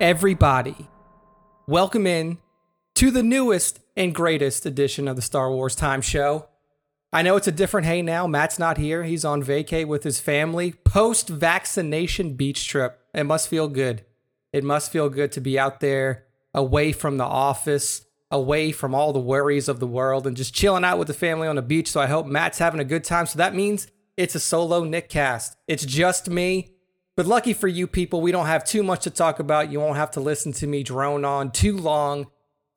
Everybody. Welcome in to the newest and greatest edition of the Star Wars Time Show. I know it's a different hey now. Matt's not here. He's on vacay with his family. Post vaccination beach trip. It must feel good. It must feel good to be out there away from the office, away from all the worries of the world, and just chilling out with the family on the beach. So I hope Matt's having a good time. So that means it's a solo Nick cast. It's just me. But lucky for you people, we don't have too much to talk about. You won't have to listen to me drone on too long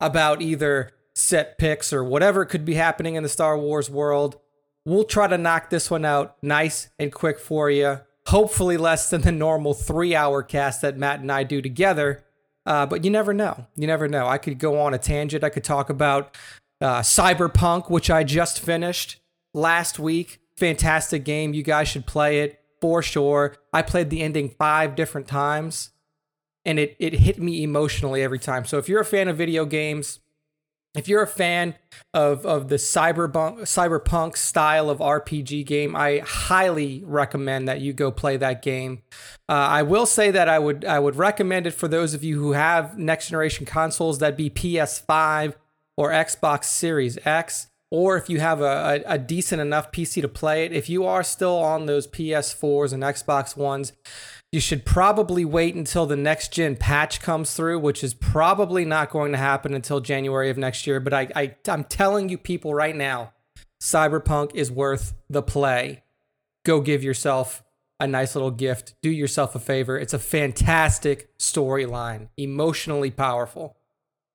about either set picks or whatever could be happening in the Star Wars world. We'll try to knock this one out nice and quick for you. Hopefully, less than the normal three hour cast that Matt and I do together. Uh, but you never know. You never know. I could go on a tangent. I could talk about uh, Cyberpunk, which I just finished last week. Fantastic game. You guys should play it for sure. I played the ending five different times and it, it hit me emotionally every time. So if you're a fan of video games, if you're a fan of, of the cyberpunk, cyberpunk style of RPG game, I highly recommend that you go play that game. Uh, I will say that I would I would recommend it for those of you who have next generation consoles, that be PS5 or Xbox Series X or if you have a, a, a, decent enough PC to play it, if you are still on those PS4s and Xbox Ones, you should probably wait until the next gen patch comes through, which is probably not going to happen until January of next year. But I, I I'm telling you people right now, Cyberpunk is worth the play. Go give yourself a nice little gift. Do yourself a favor. It's a fantastic storyline, emotionally powerful.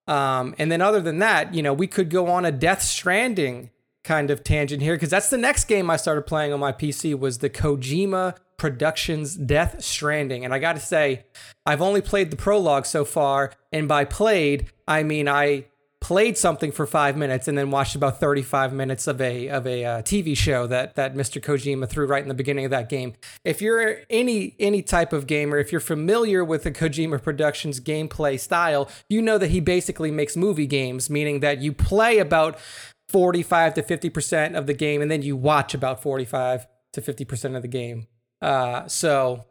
Um, and then other than that, you know, we could go on a Death Stranding kind of tangent here because that's the next game I started playing on my PC was the Kojima Productions Death Stranding. And I got to say, I've only played the prologue so far, and by played, I mean I played something for five minutes and then watched about 35 minutes of a of a uh, TV show that that Mr. Kojima threw right in the beginning of that game. If you're any any type of gamer, if you're familiar with the Kojima Productions gameplay style, you know that he basically makes movie games, meaning that you play about 45 to 50% of the game and then you watch about 45 to 50% of the game. Uh, so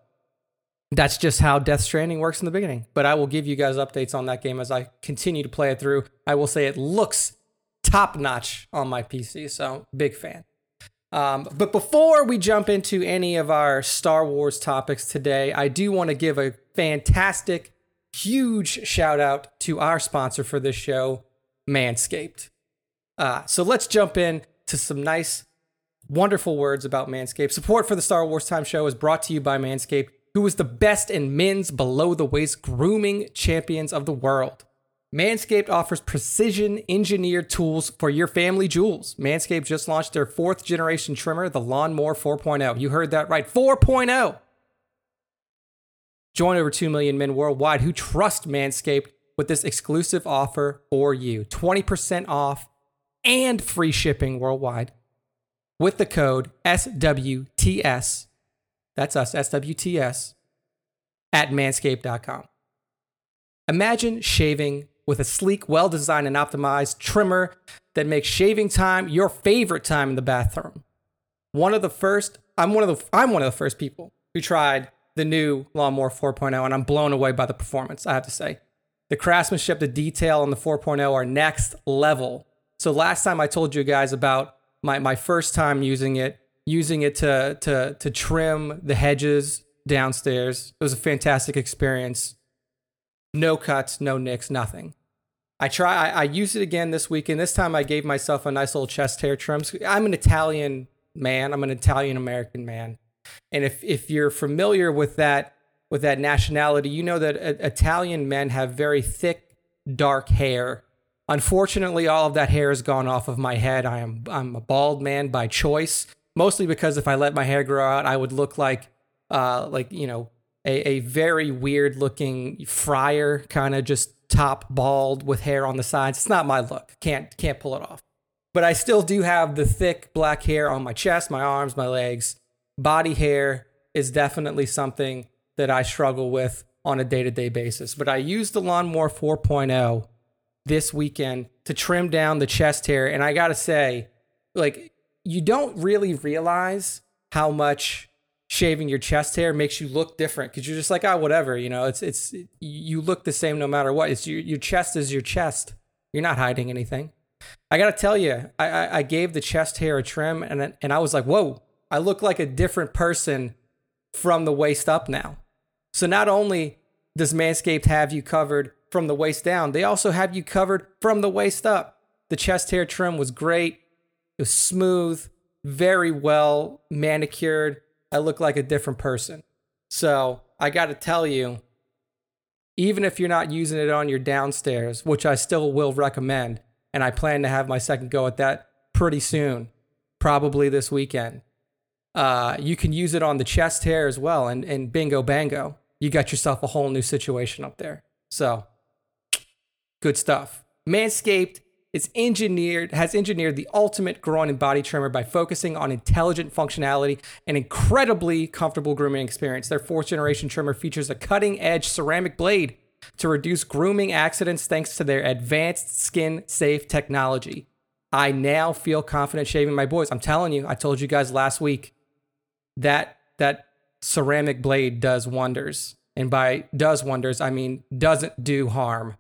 that's just how Death Stranding works in the beginning. But I will give you guys updates on that game as I continue to play it through. I will say it looks top notch on my PC, so big fan. Um, but before we jump into any of our Star Wars topics today, I do want to give a fantastic, huge shout out to our sponsor for this show, Manscaped. Uh, so let's jump in to some nice, wonderful words about Manscaped. Support for the Star Wars Time Show is brought to you by Manscaped who is the best in men's below the waist grooming champions of the world. Manscaped offers precision engineered tools for your family jewels. Manscaped just launched their fourth generation trimmer, the Lawnmower 4.0. You heard that right 4.0. Join over 2 million men worldwide who trust Manscaped with this exclusive offer for you 20% off and free shipping worldwide with the code SWTS that's us, SWTS, at manscaped.com. Imagine shaving with a sleek, well designed, and optimized trimmer that makes shaving time your favorite time in the bathroom. One of the first, I'm one of the, I'm one of the first people who tried the new Lawnmower 4.0, and I'm blown away by the performance, I have to say. The craftsmanship, the detail on the 4.0 are next level. So last time I told you guys about my, my first time using it, using it to to to trim the hedges downstairs. It was a fantastic experience. No cuts, no nicks, nothing. I try. I, I it again this weekend. This time I gave myself a nice little chest hair trim. I'm an Italian man. I'm an Italian American man, and if if you're familiar with that with that nationality, you know that uh, Italian men have very thick, dark hair. Unfortunately, all of that hair has gone off of my head. I am I'm a bald man by choice mostly because if I let my hair grow out, I would look like, uh, like you know, a, a very weird looking friar, kind of just top bald with hair on the sides. It's not my look. Can't can't pull it off. But I still do have the thick black hair on my chest, my arms, my legs. Body hair is definitely something that I struggle with on a day to day basis. But I used the Lawnmower 4.0 this weekend to trim down the chest hair. And I got to say, like, you don't really realize how much shaving your chest hair makes you look different because you're just like, oh, whatever, you know, it's it's you look the same no matter what. It's your your chest is your chest. You're not hiding anything. I gotta tell you, I I, I gave the chest hair a trim and and I was like, whoa, I look like a different person from the waist up now. So not only does Manscaped have you covered from the waist down, they also have you covered from the waist up. The chest hair trim was great. Was smooth, very well manicured. I look like a different person. So I got to tell you, even if you're not using it on your downstairs, which I still will recommend, and I plan to have my second go at that pretty soon, probably this weekend. Uh, you can use it on the chest hair as well, and, and bingo bango, you got yourself a whole new situation up there. So, good stuff. Manscaped is engineered has engineered the ultimate groin and body trimmer by focusing on intelligent functionality and incredibly comfortable grooming experience. Their fourth generation trimmer features a cutting edge ceramic blade to reduce grooming accidents thanks to their advanced skin safe technology. I now feel confident shaving my boys. I'm telling you, I told you guys last week that that ceramic blade does wonders. And by does wonders, I mean doesn't do harm.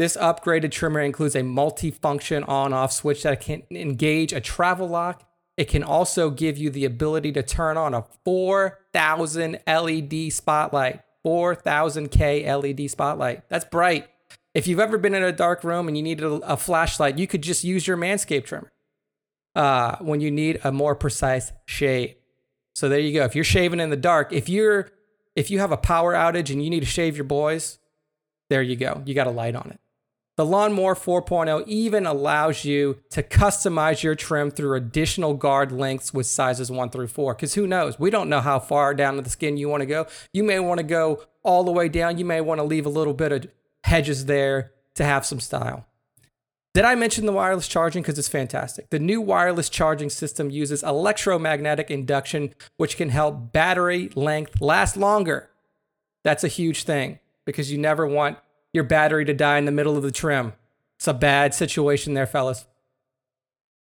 This upgraded trimmer includes a multi-function on-off switch that can engage a travel lock. It can also give you the ability to turn on a 4000 LED spotlight. 4000K LED spotlight. That's bright. If you've ever been in a dark room and you needed a, flashlight, you could just use your Manscaped trimmer uh, when you need a more precise shave. So there you go. If you're shaving in the dark, if you're if you have a power outage and you need to shave your boys, there you go. You got a light on it. The Lawnmower 4.0 even allows you to customize your trim through additional guard lengths with sizes 1 through 4. Because who knows? We don't know how far down to the skin you want to go. You may want to go all the way down. You may want to leave a little bit of hedges there to have some style. Did I mention the wireless charging? Because it's fantastic. The new wireless charging system uses electromagnetic induction, which can help battery length last longer. That's a huge thing because you never want your battery to die in the middle of the trim. It's a bad situation there, fellas.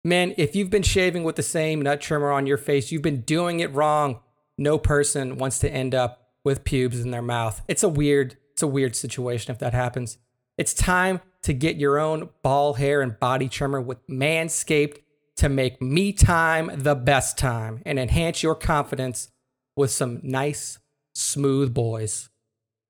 Man, if you've been shaving with the same nut trimmer on your face, you've been doing it wrong. No person wants to end up with pubes in their mouth. It's a weird, it's a weird situation if that happens. It's time to get your own ball hair and body trimmer with Manscaped to make me time the best time and enhance your confidence with some nice, smooth boys.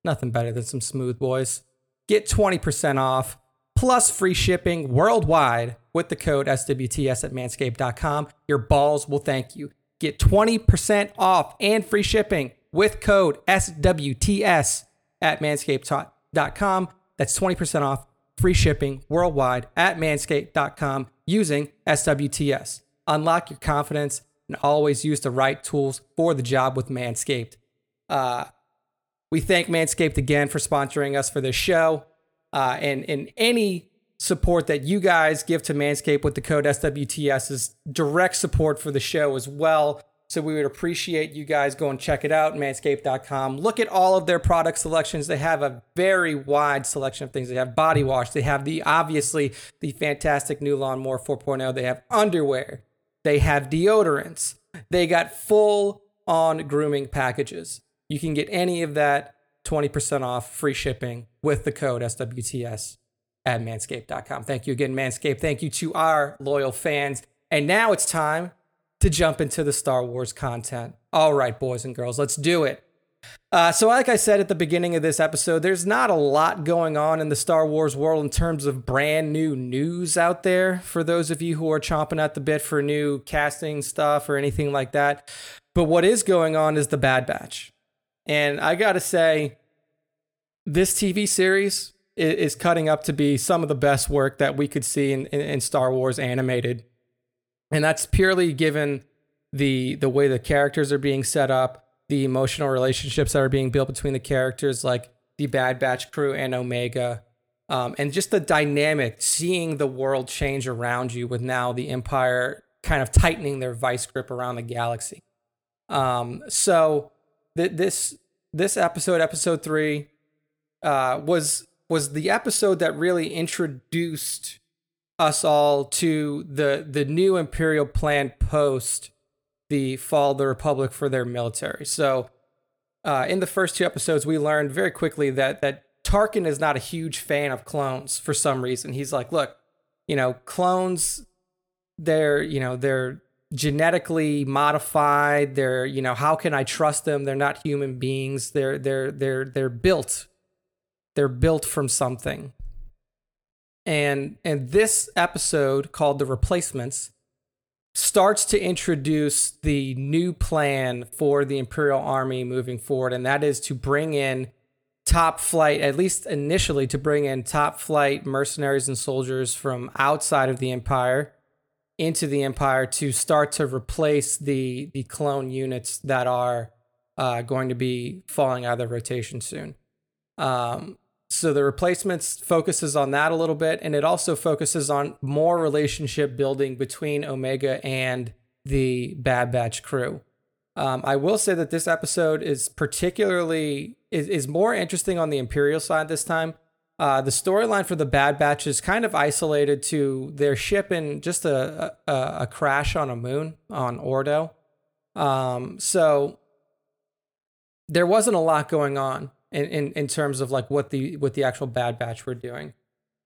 Nothing better than some smooth boys. Get 20% off plus free shipping worldwide with the code SWTS at manscaped.com. Your balls will thank you. Get 20% off and free shipping with code SWTS at manscaped.com. That's 20% off free shipping worldwide at manscaped.com using SWTS. Unlock your confidence and always use the right tools for the job with Manscaped. Uh, we thank Manscaped again for sponsoring us for this show. Uh, and, and any support that you guys give to Manscaped with the code SWTS is direct support for the show as well. So we would appreciate you guys going check it out, manscaped.com. Look at all of their product selections. They have a very wide selection of things. They have body wash. They have the obviously the fantastic new Lawnmower 4.0. They have underwear. They have deodorants. They got full on grooming packages. You can get any of that 20% off free shipping with the code SWTS at manscaped.com. Thank you again, Manscaped. Thank you to our loyal fans. And now it's time to jump into the Star Wars content. All right, boys and girls, let's do it. Uh, so, like I said at the beginning of this episode, there's not a lot going on in the Star Wars world in terms of brand new news out there for those of you who are chomping at the bit for new casting stuff or anything like that. But what is going on is the Bad Batch. And I got to say, this TV series is cutting up to be some of the best work that we could see in, in, in Star Wars animated. And that's purely given the the way the characters are being set up, the emotional relationships that are being built between the characters, like the Bad Batch crew and Omega, um, and just the dynamic, seeing the world change around you with now the Empire kind of tightening their vice grip around the galaxy. Um, so th- this this episode, episode three, uh, was was the episode that really introduced us all to the the new imperial plan post the fall of the Republic for their military. So, uh, in the first two episodes, we learned very quickly that that Tarkin is not a huge fan of clones for some reason. He's like, look, you know, clones, they're you know they're genetically modified. They're you know how can I trust them? They're not human beings. They're they're they're they're built. They're built from something. And and this episode called the replacements starts to introduce the new plan for the Imperial Army moving forward, and that is to bring in top flight, at least initially, to bring in top flight mercenaries and soldiers from outside of the Empire into the Empire to start to replace the the clone units that are uh, going to be falling out of rotation soon. Um, so the replacements focuses on that a little bit, and it also focuses on more relationship building between Omega and the Bad Batch crew. Um, I will say that this episode is particularly is, is more interesting on the Imperial side this time. Uh, the storyline for the Bad Batch is kind of isolated to their ship in just a, a, a crash on a moon on Ordo. Um, so there wasn't a lot going on in, in, in terms of like what the what the actual Bad Batch were doing.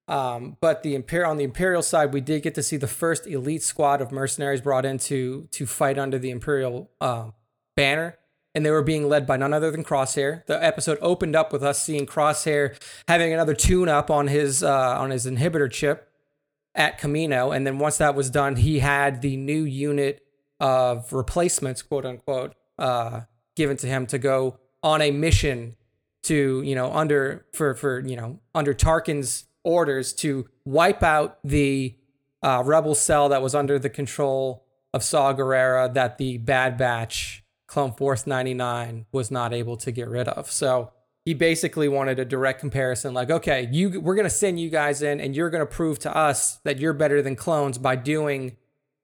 Um, but the Imperial on the Imperial side, we did get to see the first elite squad of mercenaries brought in to to fight under the Imperial uh, banner, and they were being led by none other than Crosshair. The episode opened up with us seeing Crosshair having another tune up on his uh, on his inhibitor chip at Kamino, and then once that was done, he had the new unit of replacements, quote unquote, uh, given to him to go on a mission to you know under for for you know under Tarkin's orders to wipe out the uh, rebel cell that was under the control of Saw Gerrera that the Bad Batch Clone Force 99 was not able to get rid of. So he basically wanted a direct comparison like okay you we're going to send you guys in and you're going to prove to us that you're better than clones by doing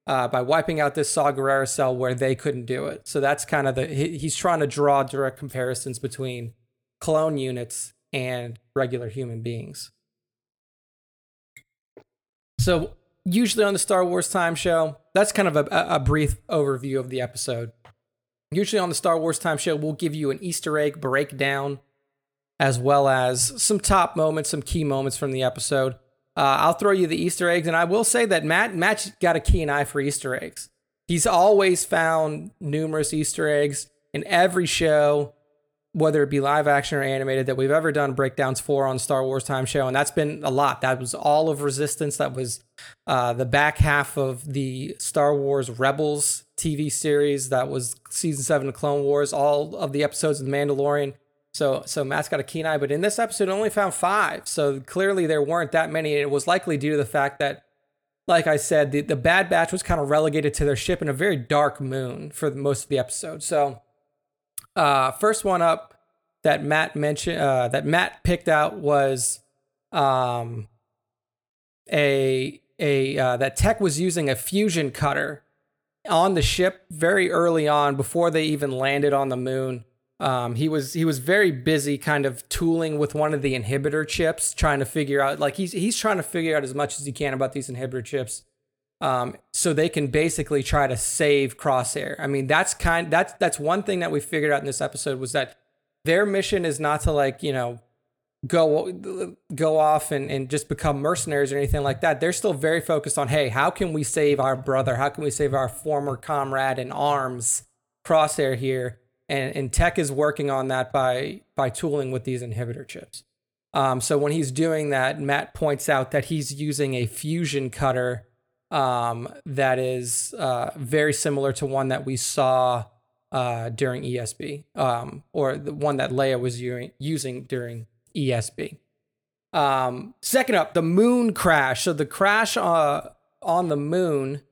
uh, by wiping out this Saw cell where they couldn't do it. So that's kind of the he, he's trying to draw direct comparisons between clone units and regular human beings. So, usually on the Star Wars Time Show, that's kind of a, a brief overview of the episode. Usually on the Star Wars Time Show, we'll give you an Easter egg breakdown as well as some top moments, some key moments from the episode. Uh, I'll throw you the Easter eggs, and I will say that Matt Matt's got a keen eye for Easter eggs. He's always found numerous Easter eggs in every show whether it be live action or animated that we've ever done breakdowns for on Star Wars Time Show, and that's been a lot. That was all of Resistance. That was uh, the back half of the Star Wars Rebels TV series. That was season seven of Clone Wars. All of the episodes of The Mandalorian. So, so Matt's got a keen eye, but in this episode, only found five. So clearly, there weren't that many. It was likely due to the fact that, like I said, the, the Bad Batch was kind of relegated to their ship in a very dark moon for most of the episode. So uh, first one up that Matt mentioned uh, that Matt picked out was um, a a uh, that Tech was using a fusion cutter on the ship very early on before they even landed on the moon. Um, he was he was very busy, kind of tooling with one of the inhibitor chips, trying to figure out like he's he's trying to figure out as much as he can about these inhibitor chips um, so they can basically try to save Crosshair. I mean, that's kind that's that's one thing that we figured out in this episode was that their mission is not to like you know go go off and, and just become mercenaries or anything like that. They're still very focused on hey, how can we save our brother? How can we save our former comrade in arms, Crosshair here? And and Tech is working on that by by tooling with these inhibitor chips. Um, so when he's doing that, Matt points out that he's using a fusion cutter um, that is uh, very similar to one that we saw uh, during ESB, um, or the one that Leia was u- using during ESB. Um, second up, the moon crash. So the crash uh, on the moon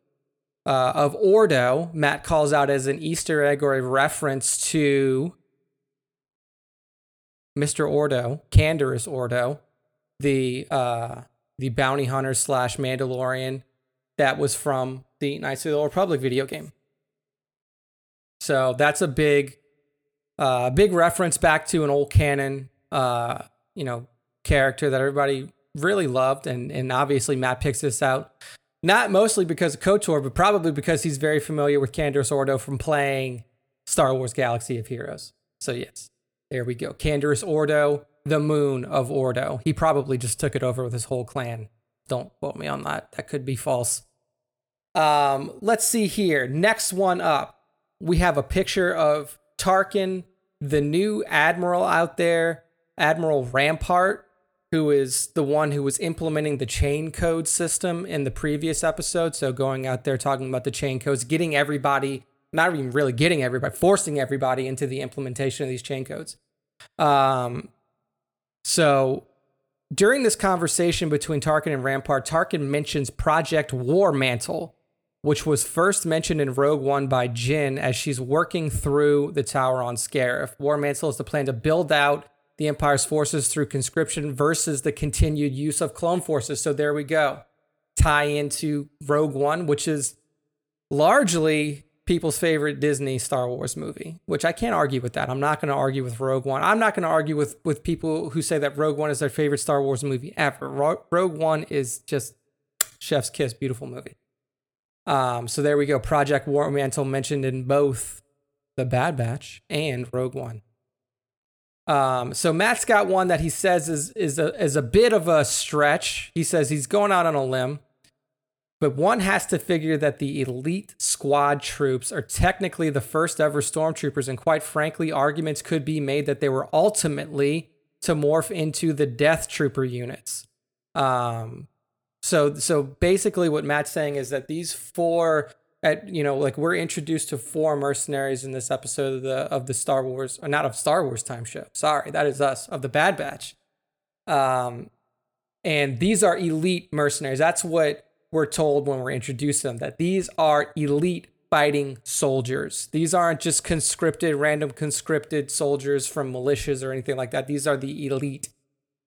uh, of Ordo, Matt calls out as an Easter egg or a reference to Mr. Ordo, Canderous Ordo, the uh, the bounty hunter slash Mandalorian that was from the Knights of the Old Republic video game. So that's a big, uh, big reference back to an old canon, uh, you know, character that everybody really loved, and and obviously Matt picks this out not mostly because of KOTOR, but probably because he's very familiar with Canderous Ordo from playing Star Wars Galaxy of Heroes. So yes, there we go. Canderous Ordo, the moon of Ordo. He probably just took it over with his whole clan. Don't quote me on that. That could be false. Um, let's see here. Next one up, we have a picture of Tarkin, the new admiral out there, Admiral Rampart, who is the one who was implementing the chain code system in the previous episode. So going out there talking about the chain codes, getting everybody, not even really getting everybody, forcing everybody into the implementation of these chain codes. Um, so during this conversation between Tarkin and Rampart, Tarkin mentions Project War Mantle, which was first mentioned in Rogue One by Jyn as she's working through the tower on Scarif. War Mantle is the plan to build out the Empire's forces through conscription versus the continued use of clone forces. So there we go. Tie into Rogue One, which is largely people's favorite Disney Star Wars movie, which I can't argue with that. I'm not going to argue with Rogue One. I'm not going to argue with with people who say that Rogue One is their favorite Star Wars movie ever. Rogue One is just chef's kiss, beautiful movie. Um, so there we go. Project War Mantle mentioned in both The Bad Batch and Rogue One. Um, so Matt's got one that he says is is a is a bit of a stretch. He says he's going out on a limb, but one has to figure that the elite squad troops are technically the first ever stormtroopers, and quite frankly, arguments could be made that they were ultimately to morph into the Death Trooper units. Um, so so basically, what Matt's saying is that these four at you know like we're introduced to four mercenaries in this episode of the of the Star Wars or not of Star Wars time show. Sorry, that is us of the Bad Batch. Um, and these are elite mercenaries. That's what we're told when we're introduced to them that these are elite fighting soldiers. These aren't just conscripted, random conscripted soldiers from militias or anything like that. These are the elite.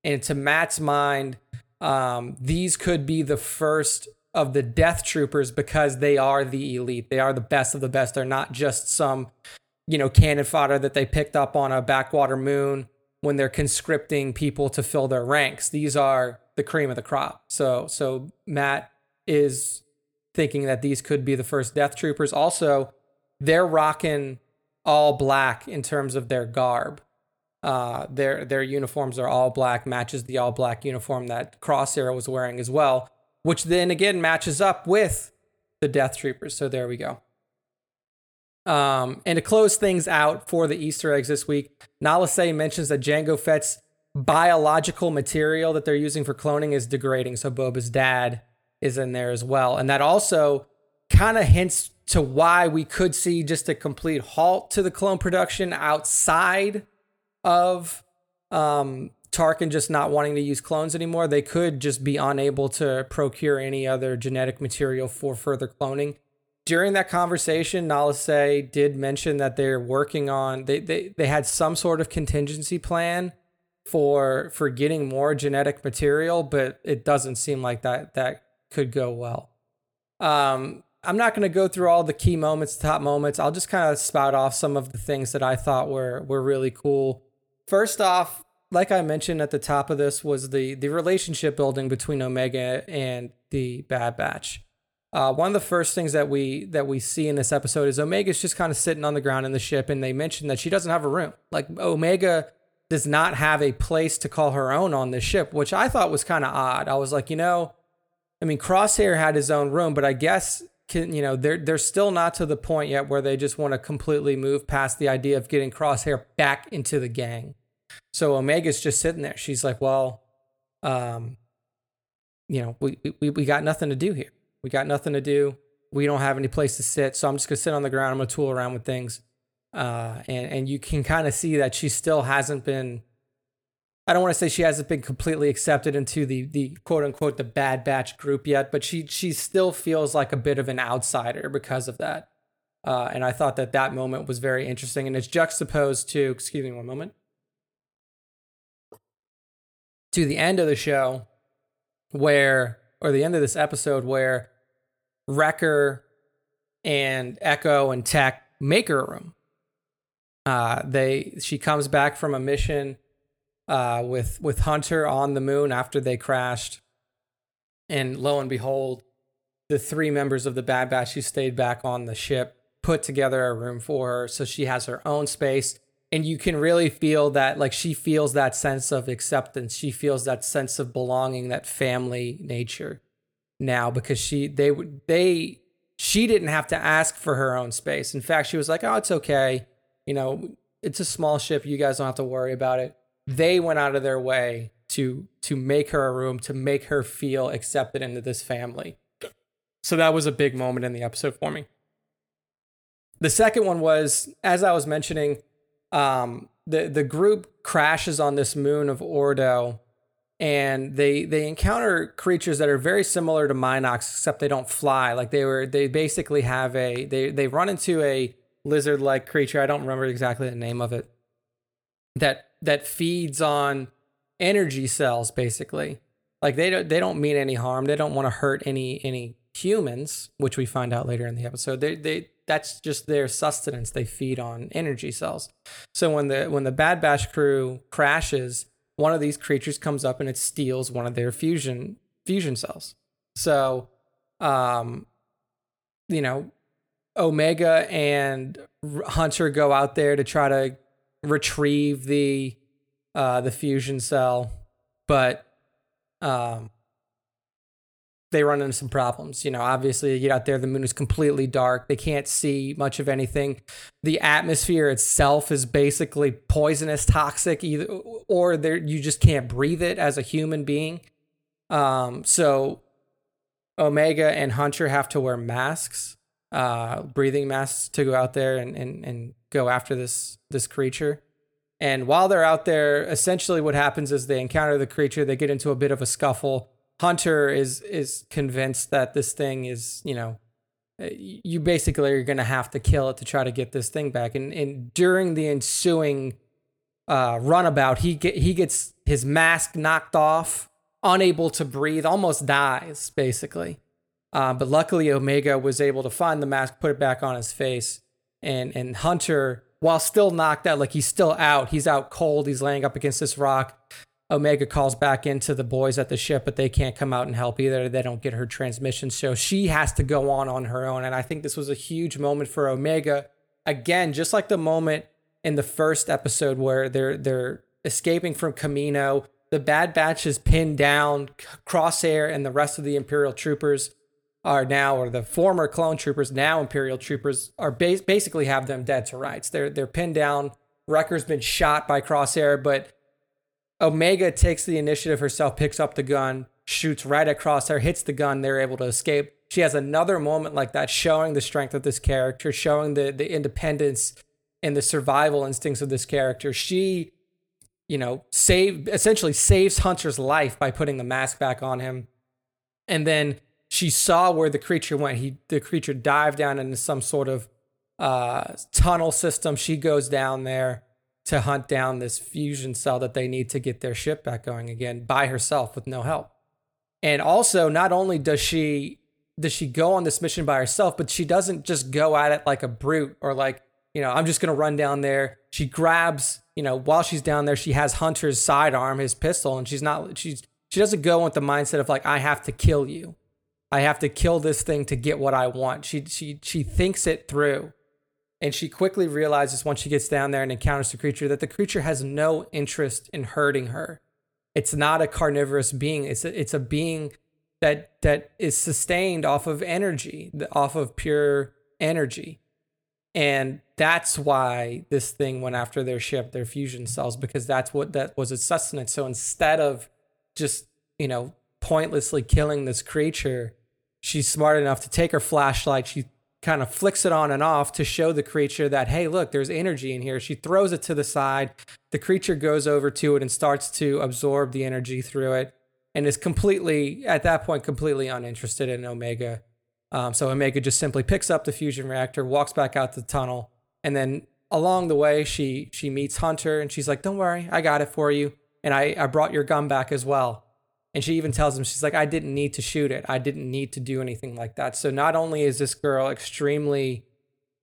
And to Matt's mind, um, these could be the first of the death troopers because they are the elite. They are the best of the best. They're not just some, you know, cannon fodder that they picked up on a backwater moon when they're conscripting people to fill their ranks. These are the cream of the crop. So so Matt is thinking that these could be the first death troopers. Also, they're rocking all black in terms of their garb. Uh, their their uniforms are all black, matches the all black uniform that Crosshair was wearing as well which then again matches up with the Death Troopers. So there we go. Um, and to close things out for the Easter eggs this week, Nala Se mentions that Jango Fett's biological material that they're using for cloning is degrading. So Boba's dad is in there as well. And that also kind of hints to why we could see just a complete halt to the clone production outside of um, Tarkin just not wanting to use clones anymore, they could just be unable to procure any other genetic material for further cloning. During that conversation, Nala Se did mention that they're working on they, they they had some sort of contingency plan for for getting more genetic material, but it doesn't seem like that that could go well. Um, I'm not going to go through all the key moments, top moments. I'll just kind of spout off some of the things that I thought were were really cool. First off, like I mentioned at the top of this, was the the relationship building between Omega and the Bad Batch. Uh, one of the first things that we that we see in this episode is Omega's just kind of sitting on the ground in the ship, and they mention that she doesn't have a room. Like Omega does not have a place to call her own on this ship, which I thought was kind of odd. I was like, you know, I mean, Crosshair had his own room, but I guess can, you know they're they're still not to the point yet where they just want to completely move past the idea of getting Crosshair back into the gang. So Omega's just sitting there. She's like, well, um, you know, we, we, we got nothing to do here. We got nothing to do. We don't have any place to sit. So I'm just going to sit on the ground. I'm going to tool around with things. Uh, and, and you can kind of see that she still hasn't been, I don't want to say she hasn't been completely accepted into the, the quote unquote, the bad batch group yet, but she, she still feels like a bit of an outsider because of that. Uh, and I thought that that moment was very interesting. And it's juxtaposed to, excuse me one moment to the end of the show where, or the end of this episode where Wrecker and Echo and Tech make her room. Uh, they she comes back from a mission uh, with with Hunter on the moon after they crashed, and lo and behold, the three members of the Bad Batch who stayed back on the ship put together a room for her. So she has her own space and you can really feel that like she feels that sense of acceptance. She feels that sense of belonging that family nature now because she they they she didn't have to ask for her own space. In fact she was like oh it's okay. You know it's a small ship. You guys don't have to worry about it. They went out of their way to to make her a room to make her feel accepted into this family. So that was a big moment in the episode for me. The second one was as i was mentioning um, the the group crashes on this moon of Ordo, and they they encounter creatures that are very similar to mynocks, except they don't fly. Like they were, they basically have a they they run into a lizard like creature. I don't remember exactly the name of it. That that feeds on energy cells, basically. Like they don't they don't mean any harm. They don't want to hurt any any humans, which we find out later in the episode. They they that's just their sustenance. They feed on energy cells. So when the when the Bad Batch crew crashes, one of these creatures comes up and it steals one of their fusion fusion cells. So, um, you know, Omega and Hunter go out there to try to retrieve the uh, the fusion cell, but um, they run into some problems. You know, obviously, you get out there, the moon is completely dark. They can't see much of anything. The atmosphere itself is basically poisonous, toxic, either or there you just can't breathe it as a human being. Um, so Omega and Hunter have to wear masks, uh, breathing masks to go out there and, and, and go after this this creature. And while they're out there, essentially what happens is they encounter the creature, they get into a bit of a scuffle Hunter is is convinced that this thing is, you know, uh, you basically are going to have to kill it to try to get this thing back. And and during the ensuing uh, runabout, he get he gets his mask knocked off, unable to breathe, almost dies basically. Uh, but luckily, Omega was able to find the mask, put it back on his face, and and Hunter, while still knocked out, like he's still out, he's out cold, he's laying up against this rock. Omega calls back into the boys at the ship, but they can't come out and help either. They don't get her transmission, so she has to go on on her own. And I think this was a huge moment for Omega. Again, just like the moment in the first episode where they're they're escaping from Kamino, the Bad Batch is pinned down. Crosshair and the rest of the Imperial troopers are now, or the former clone troopers, now Imperial troopers, are ba- basically have them dead to rights. They're they're pinned down. Wrecker's been shot by Crosshair, but Omega takes the initiative herself, picks up the gun, shoots right across her, hits the gun. They're able to escape. She has another moment like that, showing the strength of this character, showing the the independence and the survival instincts of this character. She, you know, save essentially saves Hunter's life by putting the mask back on him, and then she saw where the creature went. He the creature dived down into some sort of uh, tunnel system. She goes down there to hunt down this fusion cell that they need to get their ship back going again by herself with no help. And also, not only does she does she go on this mission by herself, but she doesn't just go at it like a brute or like, you know, I'm just gonna run down there. She grabs, you know, while she's down there, she has Hunter's sidearm, his pistol, and she's not she's she doesn't go with the mindset of like, I have to kill you. I have to kill this thing to get what I want. She she she thinks it through. And she quickly realizes once she gets down there and encounters the creature that the creature has no interest in hurting her. It's not a carnivorous being. It's a, it's a being that that is sustained off of energy, off of pure energy. And that's why this thing went after their ship, their fusion cells, because that's what that was its sustenance. So instead of just, you know, pointlessly killing this creature, she's smart enough to take her flashlight. She kind of flicks it on and off to show the creature that, hey, look, there's energy in here. She throws it to the side. The creature goes over to it and starts to absorb the energy through it and is completely, at that point, completely uninterested in Omega. Um, so Omega just simply picks up the fusion reactor, walks back out the tunnel, and then along the way, she she meets Hunter and she's like, "Don't worry, I got it for you, and I I brought your gun back as well." And she even tells him, she's like, I didn't need to shoot it. I didn't need to do anything like that. So not only is this girl extremely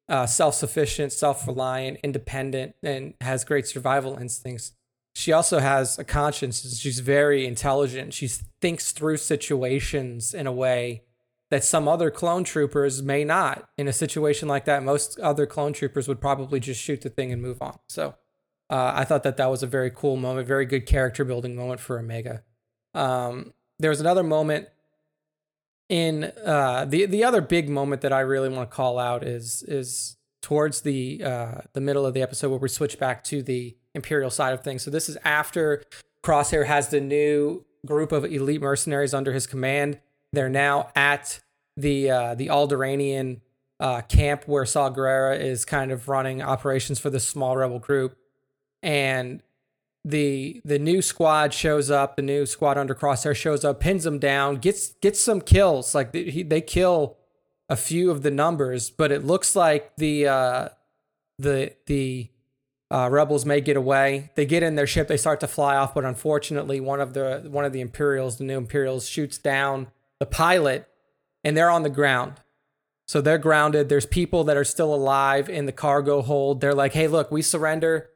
uh, self sufficient, self reliant, independent, and has great survival instincts, she also has a conscience. She's very intelligent. She thinks through situations in a way that some other clone troopers may not. In a situation like that, most other clone troopers would probably just shoot the thing and move on. So uh, I thought that that was a very cool moment, very good character building moment for Omega. Um, there was another moment in uh, the the other big moment that I really want to call out is is towards the uh, the middle of the episode where we switch back to the Imperial side of things. So this is after Crosshair has the new group of elite mercenaries under his command. They're now at the uh, the Alderaanian uh, camp where Saw Gerrera is kind of running operations for this small rebel group, and the the new squad shows up. The new squad under Crosshair shows up, pins them down, gets gets some kills. Like they, they kill a few of the numbers, but it looks like the uh, the the uh, rebels may get away. They get in their ship. They start to fly off, but unfortunately, one of the one of the Imperials, the new Imperials, shoots down the pilot, and they're on the ground. So they're grounded. There's people that are still alive in the cargo hold. They're like, "Hey, look, we surrender.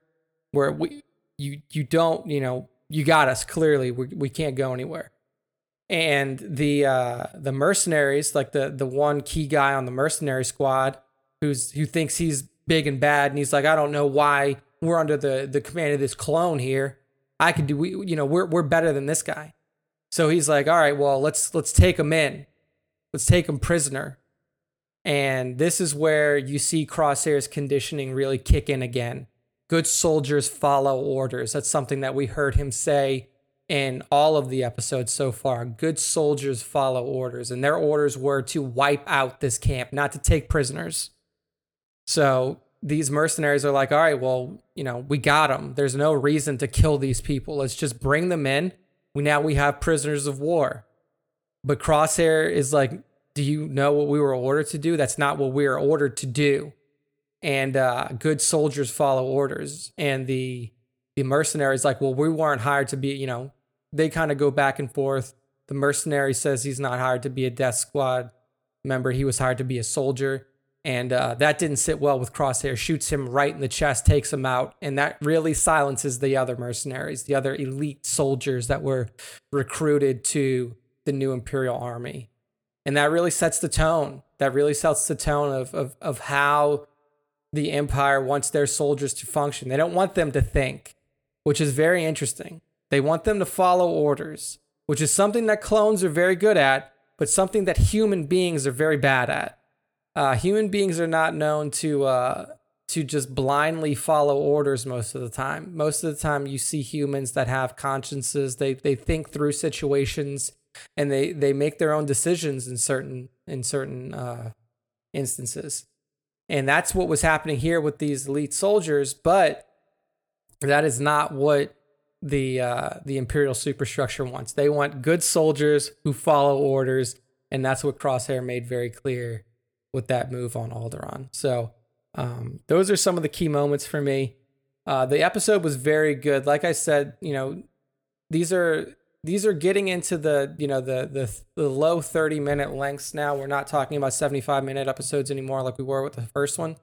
Where we you you don't you know you got us clearly. We we can't go anywhere." And the uh, the mercenaries, like the the one key guy on the mercenary squad, who's who thinks he's big and bad, and he's like, "I don't know why we're under the the command of this clone here. I could do we you know we're we're better than this guy." So he's like, all right, well, let's let's take him in. Let's take him prisoner. And this is where you see Crosshair's conditioning really kick in again. Good soldiers follow orders. That's something that we heard him say in all of the episodes so far. Good soldiers follow orders, and their orders were to wipe out this camp, not to take prisoners. So these mercenaries are like, all right, well, you know, we got them. There's no reason to kill these people. Let's just bring them in we now we have prisoners of war. But Crosshair is like, do you know what we were ordered to do? That's not what we are ordered to do. And uh, good soldiers follow orders. And the the mercenaries like, well, we weren't hired to be, you know, they kind of go back and forth. The mercenary says he's not hired to be a death squad member. He was hired to be a soldier. And uh, that didn't sit well with Crosshair. Shoots him right in the chest, takes him out, and that really silences the other mercenaries, the other elite soldiers that were recruited to the new Imperial Army. And that really sets the tone. That really sets the tone of, of, of how the Empire wants their soldiers to function. They don't want them to think, which is very interesting. They want them to follow orders, which is something that clones are very good at, but something that human beings are very bad at. Uh, human beings are not known to uh, to just blindly follow orders most of the time. Most of the time, you see humans that have consciences. They they think through situations and they they make their own decisions in certain in certain uh, instances. And that's what was happening here with these elite soldiers. But that is not what the uh, the imperial superstructure wants. They want good soldiers who follow orders, and that's what Crosshair made very clear with that move on Alderaan. So um, those are some of the key moments for me. Uh, the episode was very good. Like I said, you know, these are these are getting into the you know the the the low 30 minute lengths now. We're not talking about 75 minute episodes anymore like we were with the first one.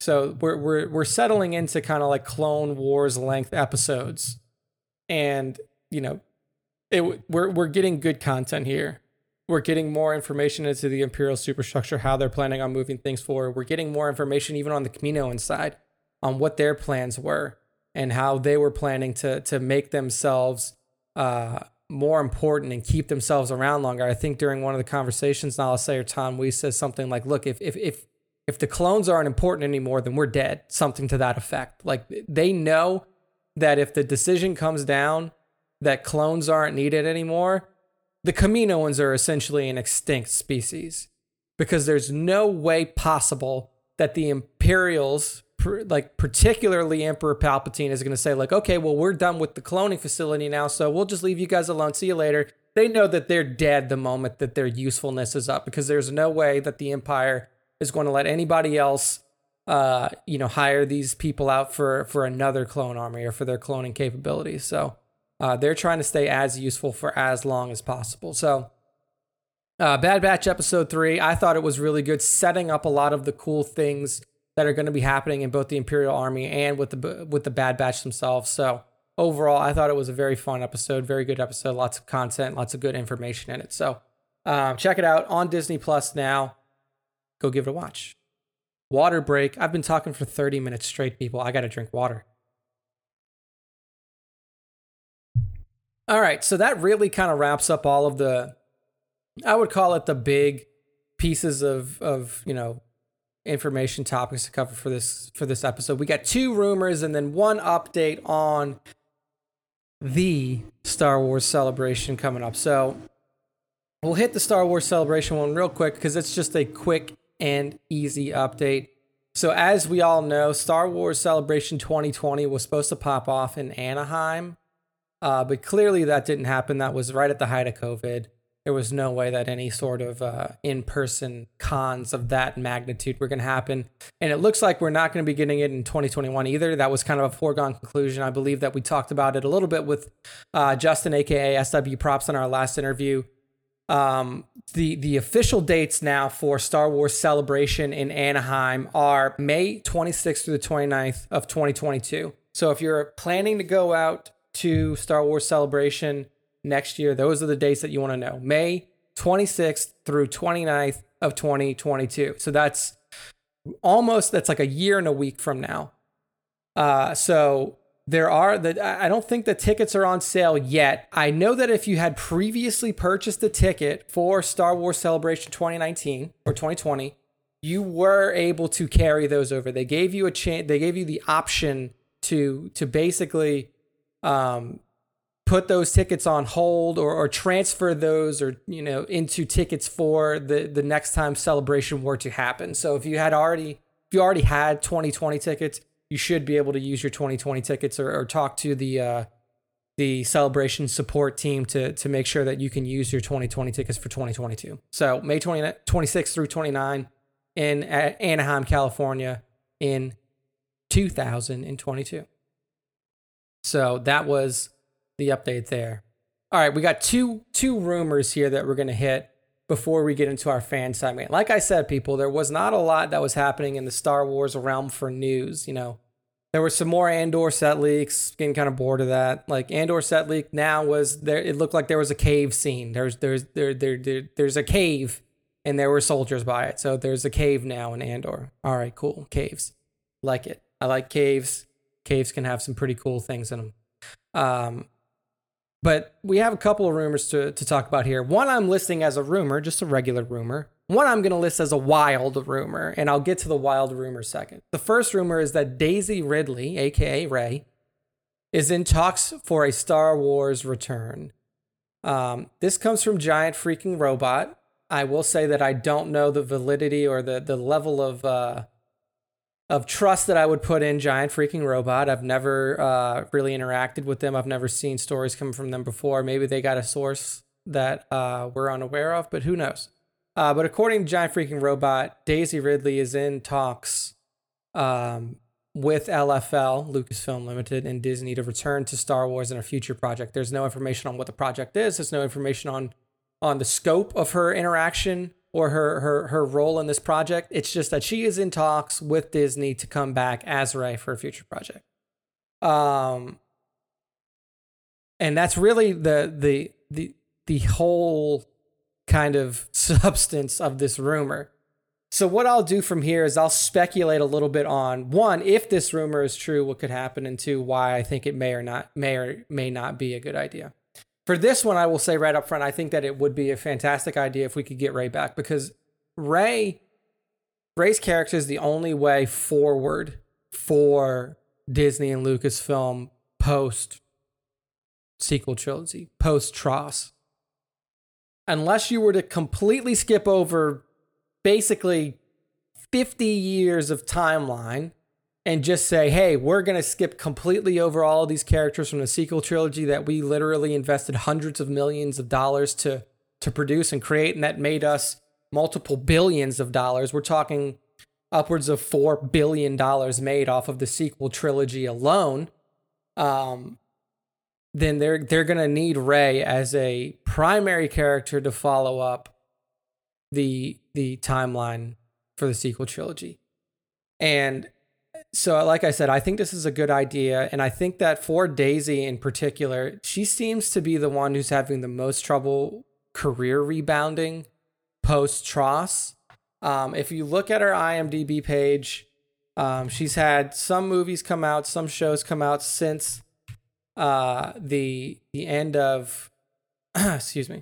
So we're we're we're settling into kind of like Clone Wars length episodes, and you know, it we're we're getting good content here we're getting more information into the imperial superstructure, how they're planning on moving things forward. We're getting more information even on the Kaminoan side on what their plans were and how they were planning to to make themselves uh, more important and keep themselves around longer. I think during one of the conversations, Nala Se or Taun We says something like, "Look, if if if if the clones aren't important anymore, then we're dead." Something to that effect. Like they know that if the decision comes down that clones aren't needed anymore, the Kaminoans are essentially an extinct species because there's no way possible that the Imperials, like particularly Emperor Palpatine, is going to say like, okay, well we're done with the cloning facility now, so we'll just leave you guys alone. See you later. They know that they're dead the moment that their usefulness is up because there's no way that the Empire is going to let anybody else, uh, you know, hire these people out for for another clone army or for their cloning capabilities. So uh, they're trying to stay as useful for as long as possible. So, uh, Bad Batch episode three, I thought it was really good, setting up a lot of the cool things that are going to be happening in both the Imperial Army and with the with the Bad Batch themselves. So overall, I thought it was a very fun episode, very good episode, lots of content, lots of good information in it. So um, check it out on Disney Plus now. Go give it a watch. Water break. I've been talking for 30 minutes straight, people. I got to drink water. All right, so that really kind of wraps up all of the I would call it the big pieces of of, you know, information topics to cover for this for this episode. We got two rumors and then one update on the Star Wars celebration coming up. So, we'll hit the Star Wars celebration one real quick cuz it's just a quick and easy update. So, as we all know, Star Wars Celebration 2020 was supposed to pop off in Anaheim uh, but clearly that didn't happen. That was right at the height of COVID. There was no way that any sort of uh, in person cons of that magnitude were going to happen. And it looks like we're not going to be getting it in 2021 either. That was kind of a foregone conclusion. I believe that we talked about it a little bit with uh, Justin, aka SW Props, on our last interview. Um, the the official dates now for Star Wars Celebration in Anaheim are May 26th through the 29th of 2022. So if you're planning to go out to Star Wars Celebration next year, those are the dates that you want to know. May 26th through 29th of 2022. So that's almost that's like a year and a week from now. Uh, so there are that I don't think the tickets are on sale yet. I know that if you had previously purchased a ticket for Star Wars Celebration 2019 or 2020, you were able to carry those over. They gave you a chance. They gave you the option to to basically um, put those tickets on hold or, or transfer those or you know into tickets for the the next time celebration were to happen. So if you had already if you already had 2020 tickets, you should be able to use your 2020 tickets or, or talk to the uh, the celebration support team to to make sure that you can use your 2020 tickets for 2022. So May 20, 26 through 29 in Anaheim, California in 2022. So that was the update there. All right, we got two two rumors here that we're going to hit before we get into our fan segment. Like I said, people, there was not a lot that was happening in the Star Wars realm for news. You know, there were some more Andor set leaks. Getting kind of bored of that. Like Andor set leak now was there. It looked like there was a cave scene. There's there's there there, there there's a cave and there were soldiers by it. So there's a cave now in Andor. All right, cool. Caves, like it. I like caves caves can have some pretty cool things in them. Um, but we have a couple of rumors to, to talk about here. One I'm listing as a rumor, just a regular rumor. One I'm going to list as a wild rumor, and I'll get to the wild rumor second. The first rumor is that Daisy Ridley, aka Rey, is in talks for a Star Wars return. Um, this comes from Giant Freaking Robot. I will say that I don't know the validity or the the level of uh, of trust that I would put in Giant Freaking Robot. I've never uh, really interacted with them. I've never seen stories come from them before. Maybe they got a source that uh, we're unaware of, but who knows? Uh, but according to Giant Freaking Robot, Daisy Ridley is in talks um, with LFL, Lucasfilm Limited, and Disney to return to Star Wars in a future project. There's no information on what the project is. There's no information on on the scope of her interaction or her her her role in this project. It's just that she is in talks with Disney to come back as Rey for a future project. Um and that's really the the the the whole kind of substance of this rumor. So what I'll do from here is I'll speculate a little bit on one, if this rumor is true, what could happen, and two, why I think it may or not may or may not be a good idea for this one, I will say right up front, I think that it would be a fantastic idea if we could get Rey back because Rey, Rey's character is the only way forward for Disney and Lucasfilm post sequel trilogy, post TROS. Unless you were to completely skip over basically 50 years of timeline and just say, hey, we're going to skip completely over all these characters from the sequel trilogy that we literally invested hundreds of millions of dollars to to produce and create, and that made us multiple billions of dollars. We're talking upwards of four billion dollars made off of the sequel trilogy alone. Um, then they're they're gonna need Rey as a primary character to follow up the the timeline for the sequel trilogy. And so, like I said, I think this is a good idea. And I think that for Daisy in particular, she seems to be the one who's having the most trouble career rebounding post TROS. Um, if you look at her IMDb page, um, she's had some movies come out, some shows come out since uh, the the end of excuse me,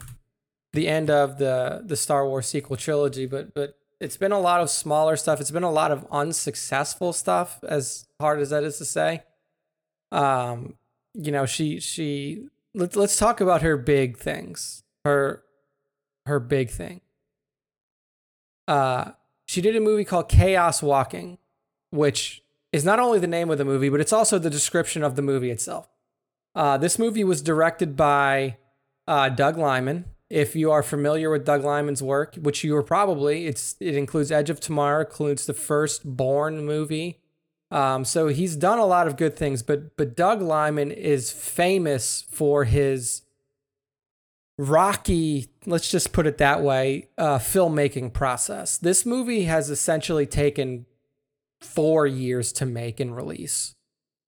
the end of the the Star Wars sequel trilogy. But but it's been a lot of smaller stuff. It's been a lot of unsuccessful stuff, as hard as that is to say. Um, you know, she she let's let's talk about her big things. Her her big thing. Uh, she did a movie called Chaos Walking, which is not only the name of the movie, but it's also the description of the movie itself. Uh, this movie was directed by uh, Doug Liman. If you are familiar with Doug Liman's work, which you are probably, it's it includes Edge of Tomorrow, includes the first Bourne movie. Um, so he's done a lot of good things, but but Doug Liman is famous for his rocky, let's just put it that way, uh, filmmaking process. This movie has essentially taken four years to make and release,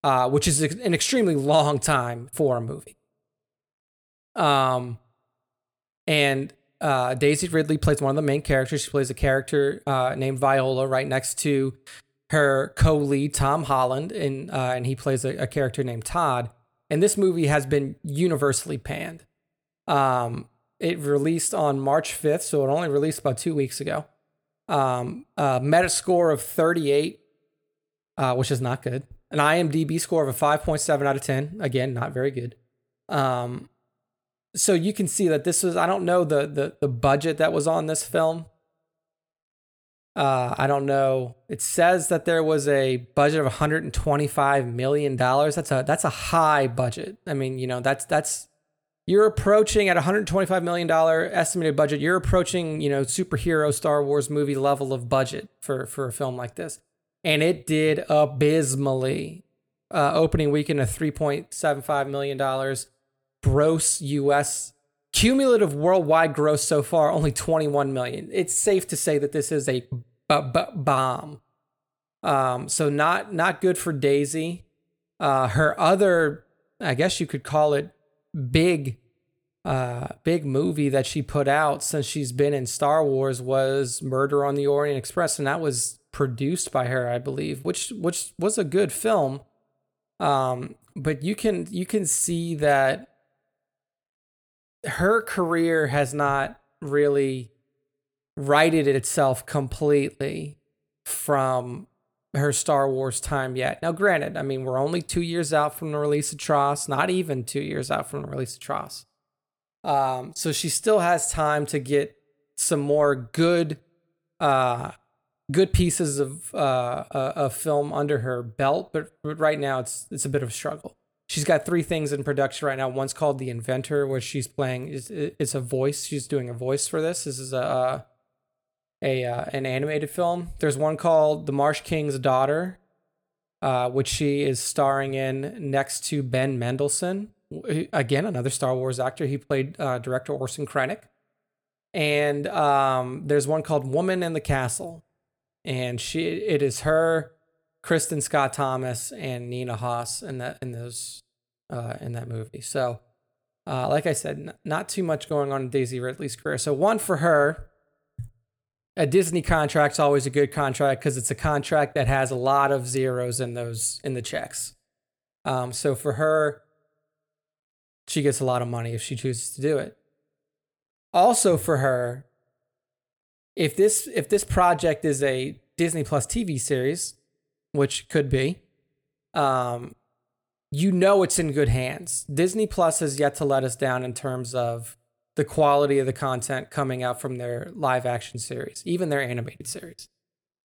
uh, which is an extremely long time for a movie. Um, and uh, Daisy Ridley plays one of the main characters. She plays a character uh, named Viola right next to her co-lead Tom Holland, and uh, and he plays a, a, character named Todd. And this movie has been universally panned. Um, it released on March 5th, so it only released about two weeks ago. Um, uh, Metascore of 38, uh, which is not good. An IMDb score of a 5.7 out of 10. Again, not very good. Um, so you can see that this was I don't know the the the budget that was on this film. Uh, I don't know. It says that there was a budget of 125 million dollars. That's a that's a high budget. I mean, you know, that's that's you're approaching at 125 million dollar estimated budget. You're approaching, you know, superhero Star Wars movie level of budget for for a film like this, and it did abysmally. Uh, opening weekend of 3.75 million dollars gross US cumulative worldwide gross so far only 21 million. It's safe to say that this is a b- b- bomb. Um, so not not good for Daisy. Uh, her other, I guess you could call it big, uh, big movie that she put out since she's been in Star Wars was Murder on the Orient Express, and that was produced by her, I believe, which which was a good film. Um, but you can you can see that her career has not really righted itself completely from her Star Wars time yet. Now, granted, I mean, we're only two years out from the release of TROS, not even two years out from the release of TROS. Um, so she still has time to get some more good, uh, good pieces of uh, uh, film under her belt, but, but right now it's it's a bit of a struggle she's got three things in production right now. One's called The Inventor, where she's playing is it's a voice. She's doing a voice for this. This is a a uh, an animated film. There's one called The Marsh King's Daughter, uh, which she is starring in next to Ben Mendelsohn. Again, another Star Wars actor. He played uh, director Orson Krennic. And um, there's one called Woman in the Castle, and she it is her Kristin Scott Thomas and Nina Hoss in that in those uh, in that movie. So, uh, like I said, n- not too much going on in Daisy Ridley's career. So one for her. A Disney contract's always a good contract because it's a contract that has a lot of zeros in those in the checks. Um, so for her, she gets a lot of money if she chooses to do it. Also for her, if this if this project is a Disney Plus TV series, which could be, um, you know it's in good hands. Disney Plus has yet to let us down in terms of the quality of the content coming out from their live action series, even their animated series.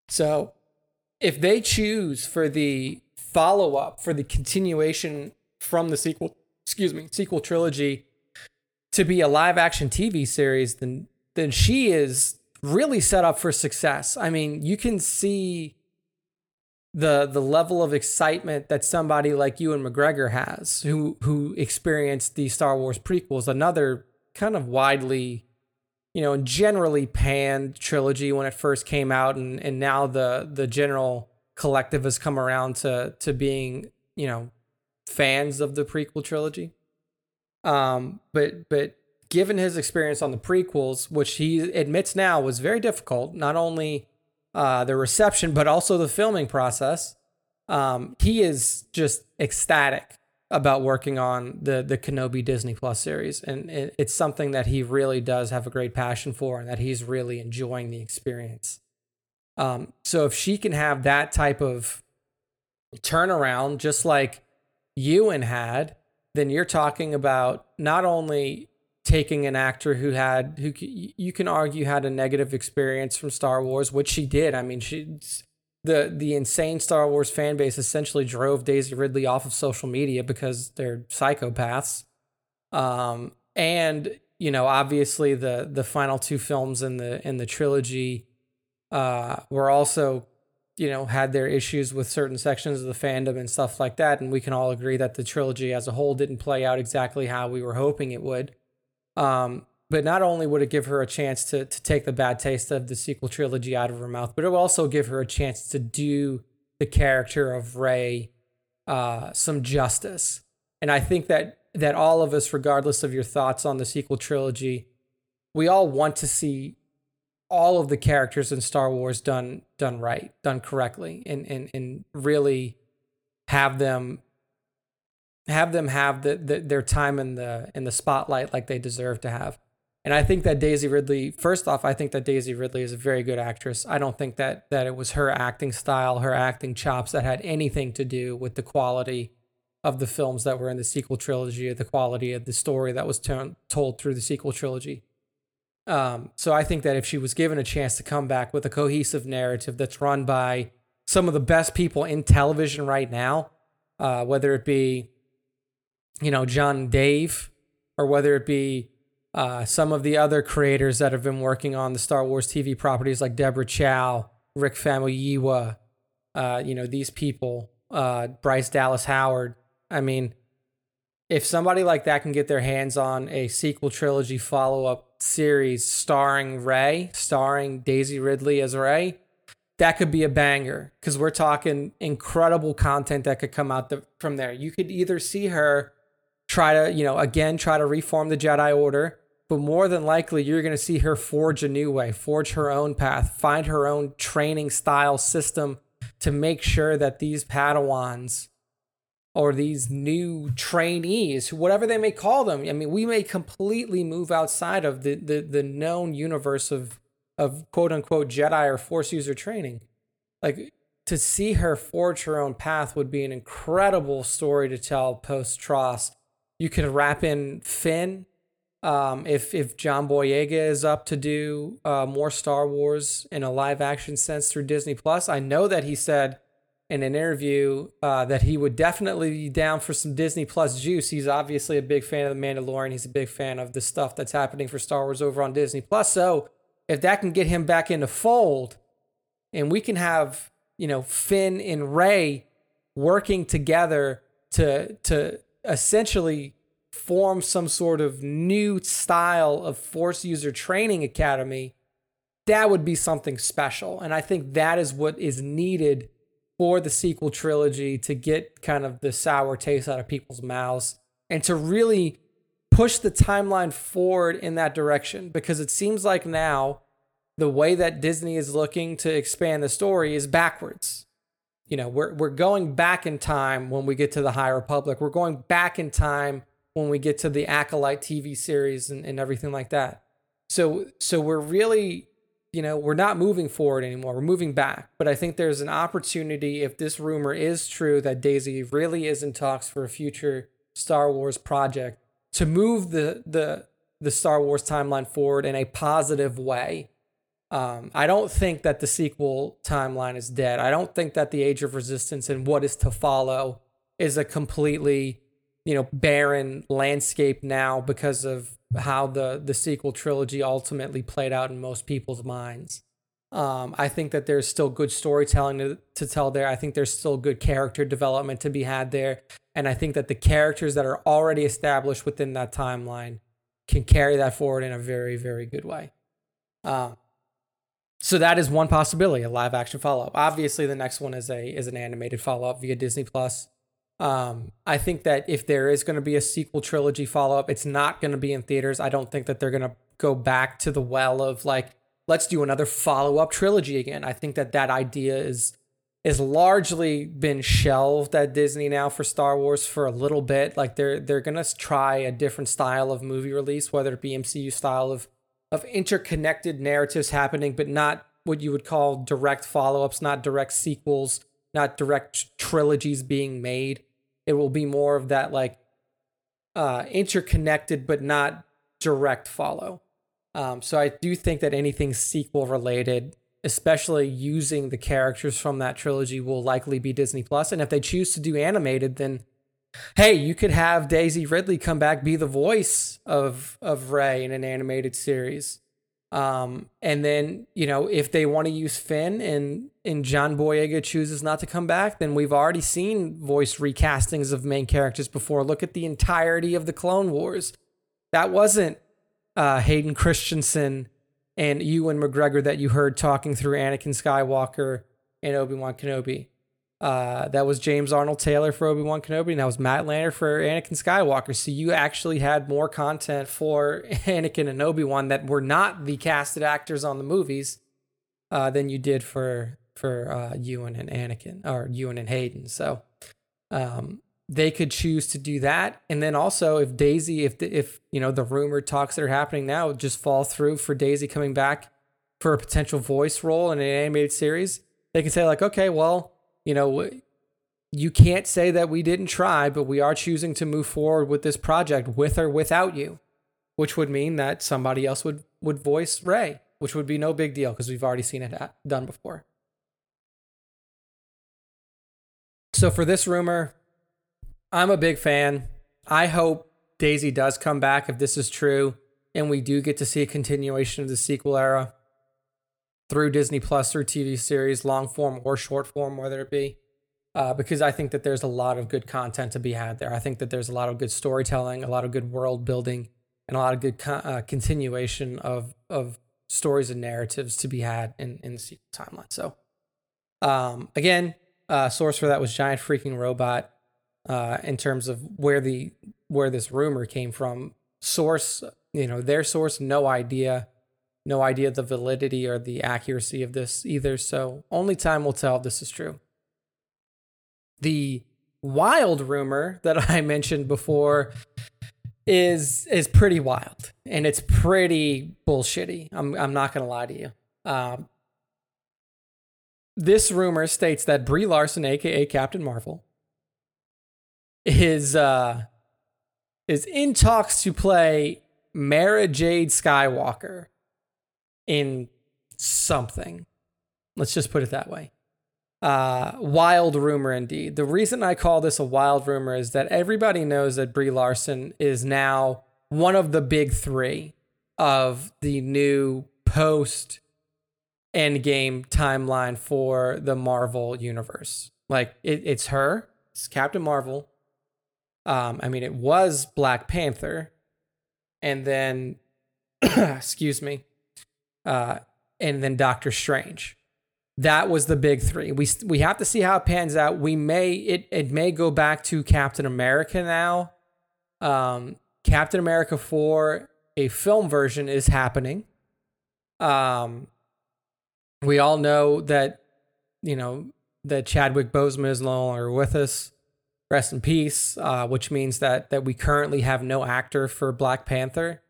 So, if they choose for the follow up, for the continuation from the sequel, excuse me, sequel trilogy to be a live action TV series, then then she is really set up for success. I mean, you can see the the level of excitement that somebody like Ewan McGregor has, who who experienced the Star Wars prequels, another kind of widely, you know, generally panned trilogy when it first came out, and and now the the general collective has come around to to being, you know, fans of the prequel trilogy. Um, but but given his experience on the prequels, which he admits now was very difficult, not only uh, the reception but also the filming process, um, he is just ecstatic about working on the the Kenobi Disney Plus series, and it, it's something that he really does have a great passion for, and that he's really enjoying the experience. Um, so if she can have that type of turnaround, just like Ewan had, then you're talking about not only taking an actor who had who you can argue had a negative experience from Star Wars, which she did. I mean, she the the insane Star Wars fan base essentially drove Daisy Ridley off of social media because they're psychopaths. Um, and you know, obviously the the final two films in the in the trilogy uh, were also you know had their issues with certain sections of the fandom and stuff like that and we can all agree that the trilogy as a whole didn't play out exactly how we were hoping it would um, but not only would it give her a chance to to take the bad taste of the sequel trilogy out of her mouth, but it will also give her a chance to do the character of Rey uh, some justice. And I think that that all of us, regardless of your thoughts on the sequel trilogy, we all want to see all of the characters in Star Wars done done right, done correctly, and and and really have them have them have the, the, their time in the in the spotlight like they deserve to have. And I think that Daisy Ridley, first off, I think that Daisy Ridley is a very good actress. I don't think that that it was her acting style, her acting chops that had anything to do with the quality of the films that were in the sequel trilogy or the quality of the story that was t- told through the sequel trilogy. Um, so I think that if she was given a chance to come back with a cohesive narrative that's run by some of the best people in television right now, uh, whether it be, you know, John Dave, or whether it be uh, some of the other creators that have been working on the Star Wars TV properties, like Deborah Chow, Rick Famuyiwa, uh, you know, these people, uh, Bryce Dallas Howard. I mean, if somebody like that can get their hands on a sequel trilogy follow up series starring Rey, starring Daisy Ridley as Rey, that could be a banger because we're talking incredible content that could come out the, from there. You could either see her try to, you know, again, try to reform the Jedi Order, but more than likely, you're going to see her forge a new way, forge her own path, find her own training style system to make sure that these Padawans or these new trainees, whatever they may call them, I mean, we may completely move outside of the, the, the known universe of, of quote unquote Jedi or Force user training. Like, to see her forge her own path would be an incredible story to tell post TROS you could wrap in Finn. Um, if if John Boyega is up to do uh, more Star Wars in a live action sense through Disney Plus, I know that he said in an interview uh, that he would definitely be down for some Disney Plus juice. He's obviously a big fan of The Mandalorian. He's a big fan of the stuff that's happening for Star Wars over on Disney Plus. So if that can get him back into fold, and we can have you know Finn and Rey working together to to essentially form some sort of new style of force user training academy, that would be something special. And I think that is what is needed for the sequel trilogy to get kind of the sour taste out of people's mouths and to really push the timeline forward in that direction because it seems like now the way that Disney is looking to expand the story is backwards you know we're we're going back in time when we get to the high republic. We're going back in time when we get to the acolyte tv series and, and everything like that. So so we're really you know we're not moving forward anymore. We're moving back. But i think there's an opportunity if this rumor is true that daisy Ridley is in talks for a future star wars project to move the the the star wars timeline forward in a positive way um, I don't think that the sequel timeline is dead. I don't think that the Age of Resistance and what is to follow is a completely, you know, barren landscape now because of how the the sequel trilogy ultimately played out in most people's minds. Um, I think that there's still good storytelling to, to tell there. I think there's still good character development to be had there. And I think that the characters that are already established within that timeline can carry that forward in a very, very good way. Um, so that is one possibility, a live action follow up. Obviously, the next one is a is an animated follow up via Disney Plus. Um, I think that if there is going to be a sequel trilogy follow up, it's not going to be in theaters. I don't think that they're going to go back to the well of like, let's do another follow up trilogy again. I think that that idea is is largely been shelved at Disney now for Star Wars for a little bit. Like they're they're gonna try a different style of movie release, whether it be MCU style of of interconnected narratives happening, but not what you would call direct follow ups, not direct sequels, not direct trilogies being made. It will be more of that like uh, interconnected, but not direct follow. Um, so I do think that anything sequel related, especially using the characters from that trilogy, will likely be Disney Plus. And if they choose to do animated, then hey, you could have Daisy Ridley come back, be the voice of of Rey in an animated series. Um, and then you know if they want to use Finn and and John Boyega chooses not to come back, then we've already seen voice recastings of main characters before. Look at the entirety of the Clone Wars. That wasn't uh, Hayden Christensen and Ewan McGregor that you heard talking through Anakin Skywalker and Obi Wan Kenobi. Uh, that was James Arnold Taylor for Obi Wan Kenobi, and that was Matt Lanter for Anakin Skywalker. So you actually had more content for Anakin and Obi Wan that were not the casted actors on the movies uh, than you did for for uh, Ewan and Anakin or Ewan and Hayden. So um, they could choose to do that, and then also if Daisy, if the, if you know the rumored talks that are happening now just fall through for Daisy coming back for a potential voice role in an animated series, they can say like, okay, well you know, you can't say that we didn't try, but we are choosing to move forward with this project with or without you, which would mean that somebody else would would voice Rey, which would be no big deal because we've already seen it done before. So for this rumor, I'm a big fan. I hope Daisy does come back if this is true and we do get to see a continuation of the sequel era through Disney Plus, through TV series, long form or short form, whether it be. Uh, because I think that there's a lot of good content to be had there. I think that there's a lot of good storytelling, a lot of good world building, and a lot of good uh, continuation of of stories and narratives to be had in in the sequel timeline. So, um, again, uh, source for that was Giant Freaking Robot. Uh, in terms of where the where this rumor came from, source, you know, their source, no idea no idea the validity or the accuracy of this either. So only time will tell if this is true. The wild rumor that I mentioned before is is pretty wild and it's pretty bullshitty. I'm I'm not gonna lie to you. Um, this rumor states that Brie Larson, aka Captain Marvel, is uh, is in talks to play Mara Jade Skywalker in something. Let's just put it that way. Uh, wild rumor indeed. The reason I call this a wild rumor is that everybody knows that Brie Larson is now one of the big three of the new post Endgame timeline for the Marvel universe. Like it, it's her, it's Captain Marvel. Um, I mean, it was Black Panther, and then, excuse me, uh, and then Doctor Strange. That was the big three. We we have to see how it pans out. We may it it may go back to Captain America now. Um, Captain America four, a film version is happening. Um, we all know that you know that Chadwick Boseman is no longer with us. Rest in peace. Uh, which means that that we currently have no actor for Black Panther.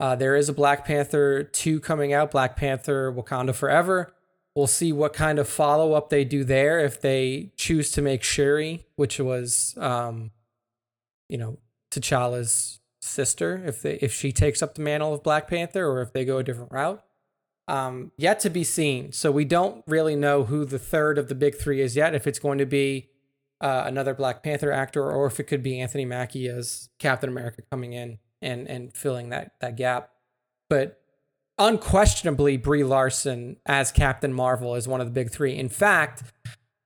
Uh, there is a Black Panther 2 coming out, Black Panther Wakanda Forever. We'll see what kind of follow up they do there if they choose to make Shuri, which was, um, you know, T'Challa's sister, if they if she takes up the mantle of Black Panther, or if they go a different route. Um, yet to be seen. So we don't really know who the third of the big three is yet. If it's going to be uh, another Black Panther actor, or if it could be Anthony Mackie as Captain America coming in and and filling that that gap. But unquestionably, Brie Larson as Captain Marvel is one of the big three. In fact,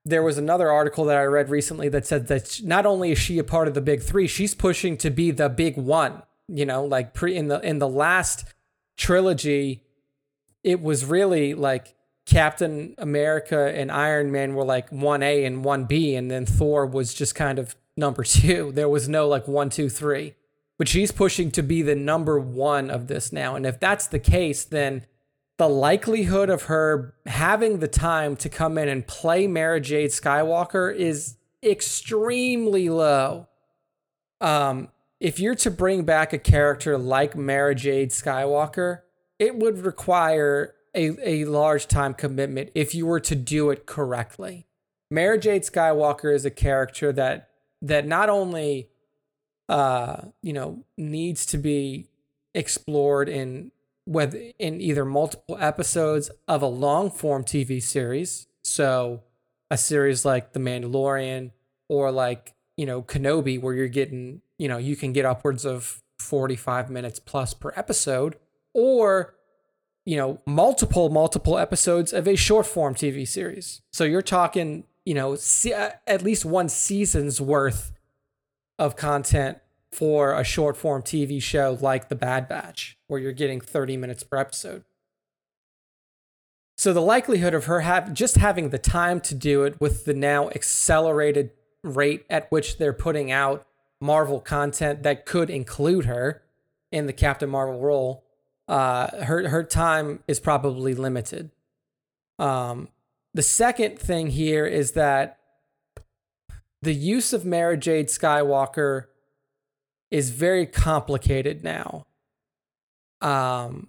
there was another article that I read recently that said that not only is she a part of the big three, she's pushing to be the big one. You know, like pre in the in the last trilogy, it was really like Captain America and Iron Man were like one A and one B, and then Thor was just kind of number two. There was no like one, two, three. But she's pushing to be the number one of this now. And if that's the case, then the likelihood of her having the time to come in and play Mara Jade Skywalker is extremely low. Um, if you're to bring back a character like Mara Jade Skywalker, it would require a, a large time commitment if you were to do it correctly. Mara Jade Skywalker is a character that that not only uh, you know needs to be explored in whether in either multiple episodes of a long form TV series, so a series like The Mandalorian or like you know Kenobi, where you're getting you know you can get upwards of 45 minutes plus per episode, or you know multiple multiple episodes of a short form TV series. So you're talking you know see, uh, at least one season's worth of content for a short form TV show like The Bad Batch, where you're getting 30 minutes per episode. So the likelihood of her have just having the time to do it with the now accelerated rate at which they're putting out Marvel content that could include her in the Captain Marvel role, uh, her her time is probably limited. Um, the second thing here is that the use of Mara Jade Skywalker is very complicated now. Um,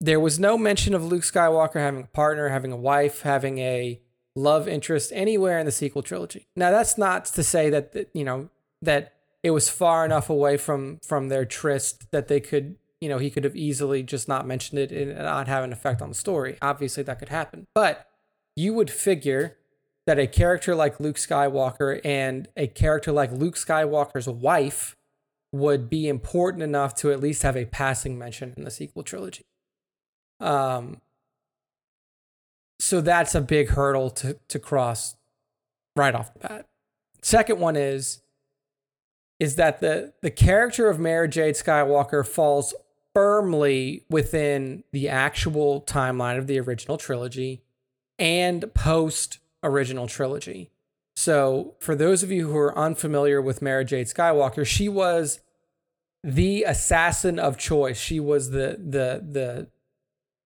there was no mention of Luke Skywalker having a partner, having a wife, having a love interest anywhere in the sequel trilogy. Now that's not to say that you know that it was far enough away from from their tryst that they could you know he could have easily just not mentioned it and not have an effect on the story. Obviously that could happen, but you would figure that a character like Luke Skywalker and a character like Luke Skywalker's wife would be important enough to at least have a passing mention in the sequel trilogy. Um, so that's a big hurdle to, to cross right off the bat. Second one is is that the the character of Mara Jade Skywalker falls firmly within the actual timeline of the original trilogy and post original trilogy. So, for those of you who are unfamiliar with Mara Jade Skywalker, she was the assassin of choice. She was the the the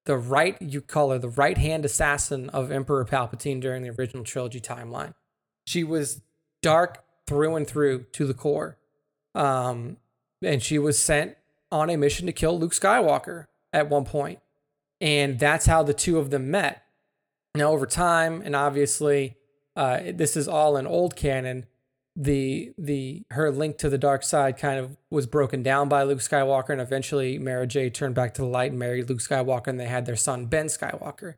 the right you call her the right hand assassin of Emperor Palpatine during the original trilogy timeline. She was dark through and through to the core. Um, and she was sent on a mission to kill Luke Skywalker at one. And that's how the two of them met. Now, over time, and obviously, uh, this is all in old canon. The the her link to the dark side kind of was broken down by Luke Skywalker, and eventually Mara Jade turned back to the light and married Luke Skywalker, and they had their son Ben Skywalker.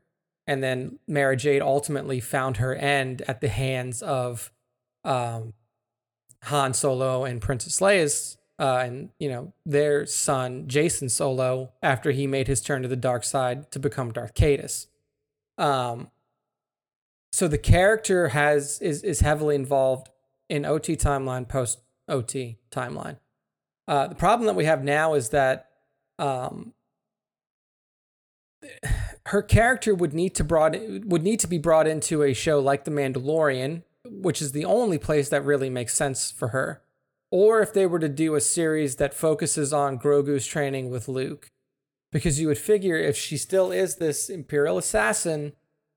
And then Mara Jade ultimately found her end at the hands of um, Han Solo and Princess Leia's uh, and you know their son Jacen Solo after he made his turn to the dark side to become Darth Caedus. Um, so the character has is is heavily involved in OT timeline, post OT timeline. Uh, the problem that we have now is that um, her character would need to brought would need to be brought into a show like The Mandalorian, which is the only place that really makes sense for her. Or if they were to do a series that focuses on Grogu's training with Luke, because you would figure if she still is this Imperial assassin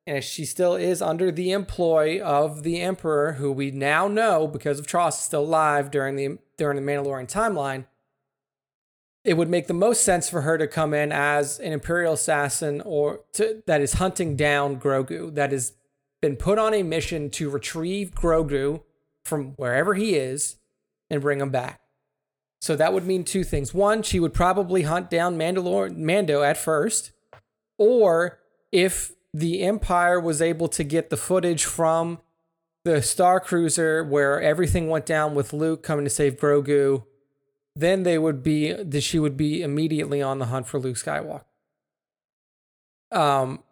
and if she still is under the employ of the Emperor, who we now know because of TROS is still alive during the during the Mandalorian timeline, it would make the most sense for her to come in as an Imperial assassin or to, that is hunting down Grogu, that has been put on a mission to retrieve Grogu from wherever he is and bring him back. So that would mean two things. One, she would probably hunt down Mandalore, Mando at first, or if the Empire was able to get the footage from the Star Cruiser where everything went down with Luke coming to save Grogu, then they would be that she would be immediately on the hunt for Luke Skywalker. Um,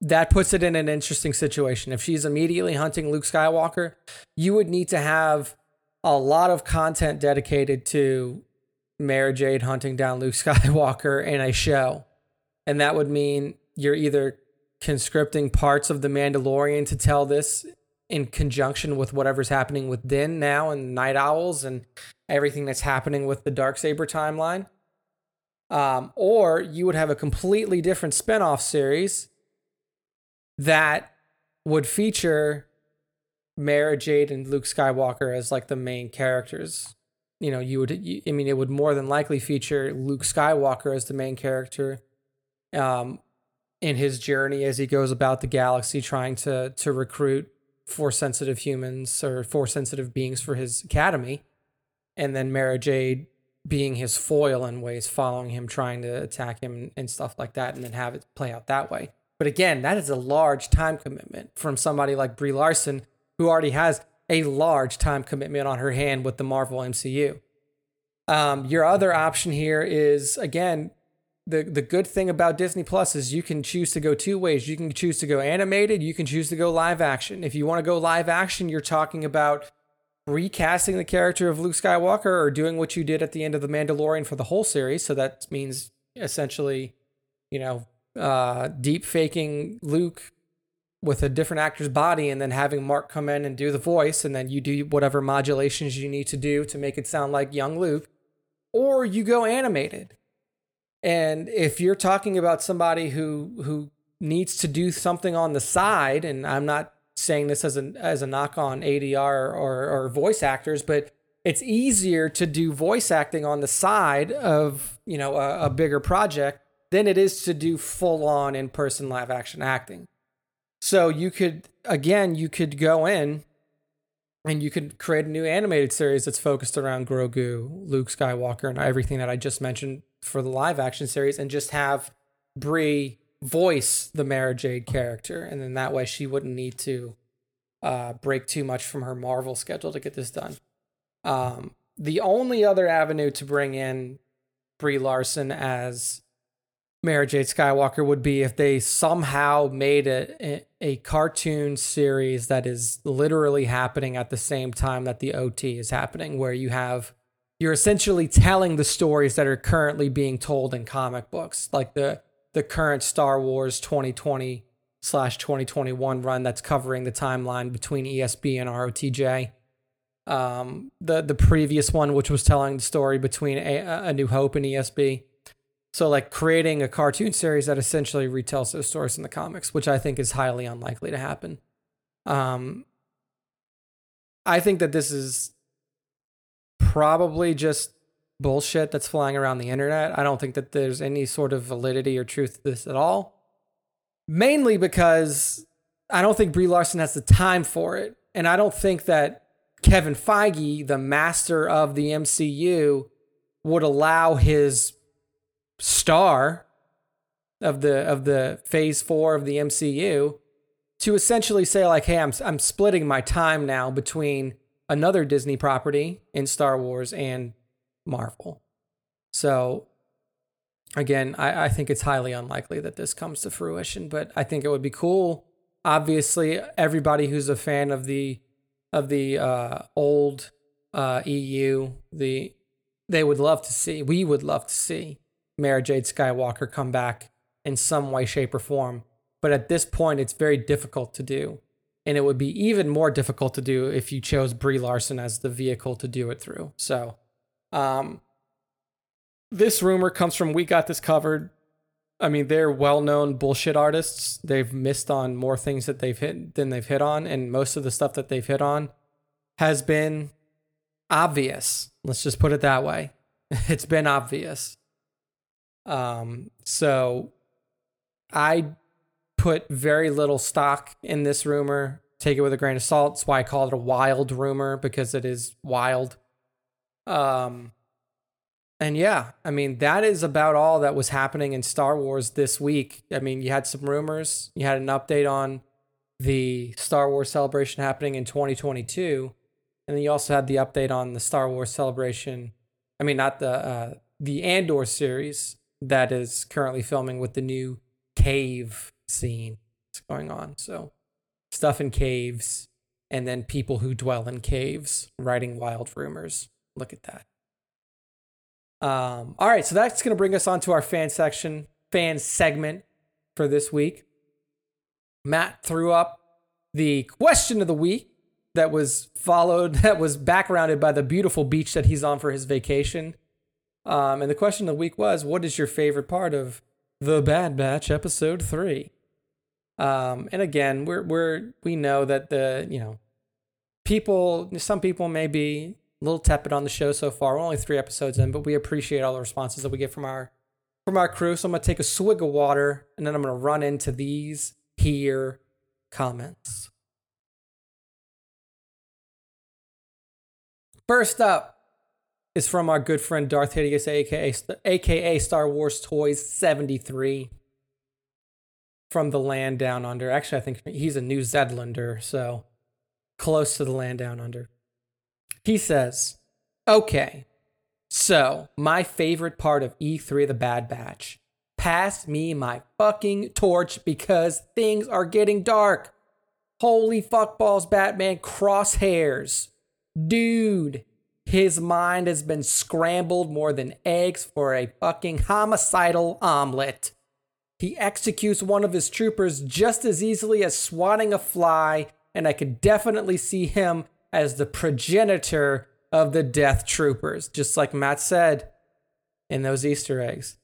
that puts it in an interesting situation. If she's immediately hunting Luke Skywalker, you would need to have a lot of content dedicated to Mara Jade hunting down Luke Skywalker in a show. And that would mean you're either conscripting parts of The Mandalorian to tell this in conjunction with whatever's happening with Din now and Nite Owls and everything that's happening with the Darksaber timeline. Um, or you would have a completely different spin-off series that would feature Mara Jade and Luke Skywalker as like the main characters. You know, you would you, I mean it would more than likely feature Luke Skywalker as the main character um in his journey as he goes about the galaxy trying to to recruit force sensitive humans or force sensitive beings for his academy. And then Mara Jade being his foil in ways, following him, trying to attack him and stuff like that, and then have it play out that way. But again, that is a large time commitment from somebody like Brie Larson, who already has a large time commitment on her hand with the Marvel MCU. Um, your other option here is again the the good thing about Disney Plus is you can choose to go two ways. You can choose to go animated, you can choose to go live action. If you want to go live action, you're talking about recasting the character of Luke Skywalker or doing what you did at the end of The Mandalorian for the whole series. So that means essentially, you know, uh, deep faking Luke with a different actor's body and then having Mark come in and do the voice and then you do whatever modulations you need to do to make it sound like young Luke. Or you go animated and if you're talking about somebody who who needs to do something on the side, and I'm not saying this as a as a knock on ADR or, or voice actors, but it's easier to do voice acting on the side of you know a, a bigger project than it is to do full on in person live action acting. So you could again you could go in and you could create a new animated series that's focused around Grogu, Luke Skywalker, and everything that I just mentioned for the live action series and just have Brie voice the Mara Jade character, and then that way she wouldn't need to uh, break too much from her Marvel schedule to get this done. Um, the only other avenue to bring in Brie Larson as Mara Jade Skywalker would be if they somehow made a, a, a cartoon series that is literally happening at the same time that the OT is happening, where you have you're essentially telling the stories that are currently being told in comic books, like the the current Star Wars 2020 slash 2021 run that's covering the timeline between ESB and ROTJ. Um, the the previous one, which was telling the story between a, a New Hope and ESB. So, like creating a cartoon series that essentially retells those stories in the comics, which I think is highly unlikely to happen. Um, I think that this is probably just bullshit that's flying around the internet. I don't think that there's any sort of validity or truth to this at all. Mainly because I don't think Brie Larson has the time for it. And I don't think that Kevin Feige, the master of the MCU, would allow his star of the of the phase 4 of the MCU to essentially say like, "Hey, I'm I'm splitting my time now between another Disney property in Star Wars and Marvel. So again, I, I think it's highly unlikely that this comes to fruition, but I think it would be cool. Obviously, everybody who's a fan of the of the uh, old uh, EU, the they would love to see. We would love to see Mara Jade Skywalker come back in some way, shape, or form. But at this point, it's very difficult to do and it would be even more difficult to do if you chose Brie Larson as the vehicle to do it through. So, um, this rumor comes from We Got This Covered. I mean, they're well-known bullshit artists. They've missed on more things that they've hit than they've hit on, and most of the stuff that they've hit on has been obvious. Let's just put it that way. It's been obvious. Um, so I put very little stock in this rumor. Take it with a grain of salt. That's why I call it a wild rumor because it is wild. Um, and yeah, I mean, that is about all that was happening in Star Wars this week. I mean, you had some rumors, you had an update on the Star Wars celebration happening in 2022. And then you also had the update on the Star Wars celebration. I mean, not the uh, the Andor series that is currently filming with the new cave scene that's going on. So stuff in caves and then people who dwell in caves writing wild rumors. Look at that. Um, all right, so that's going to bring us on to our fan section, fan segment for this week. Matt threw up the question of the week that was followed, that was backgrounded by the beautiful beach that he's on for his vacation. Um, and the question of the week was, what is your favorite part of The Bad Batch episode three? Um, and again, we're, we're, we know that the, you know, people, some people may be a little tepid on the show so far. We're only three episodes in, but we appreciate all the responses that we get from our, from our crew. So I'm to take a swig of water and then I'm to run into these here comments. First up is from our good friend Darth Hideous, aka, aka Star Wars Toys 73 from the land down under. Actually, I think he's a New Zealander, so close to the land down under. He says, Okay, so my favorite part of E3 The Bad Batch. Pass me my fucking torch because things are getting dark. Holy fuckballs, Batman Crosshair's. Dude, his mind has been scrambled more than eggs for a fucking homicidal omelet. He executes one of his troopers just as easily as swatting a fly, and I could definitely see him as the progenitor of the Death Troopers, just like Matt said in those Easter eggs.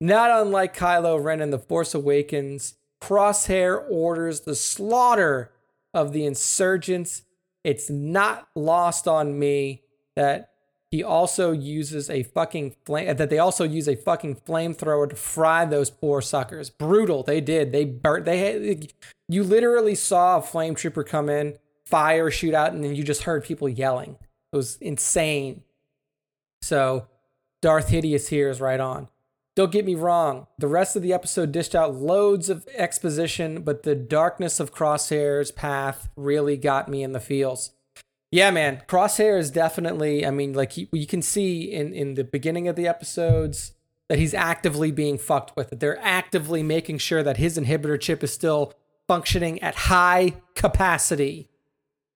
Not unlike Kylo Ren in The Force Awakens, Crosshair orders the slaughter of the insurgents. It's not lost on me that he also uses a fucking flame that they also use a fucking flamethrower to fry those poor suckers. Brutal. They did. They burnt. They you literally saw a flame trooper come in, fire shoot out, and then you just heard people yelling. It was insane. So Darth Hideous here is right on. Don't get me wrong, the rest of the episode dished out loads of exposition, but the darkness of Crosshair's path really got me in the feels. Yeah, man, Crosshair is definitely, I mean, like you, you can see in, in the beginning of the episodes that he's actively being fucked with. They're actively making sure that his inhibitor chip is still functioning at high capacity.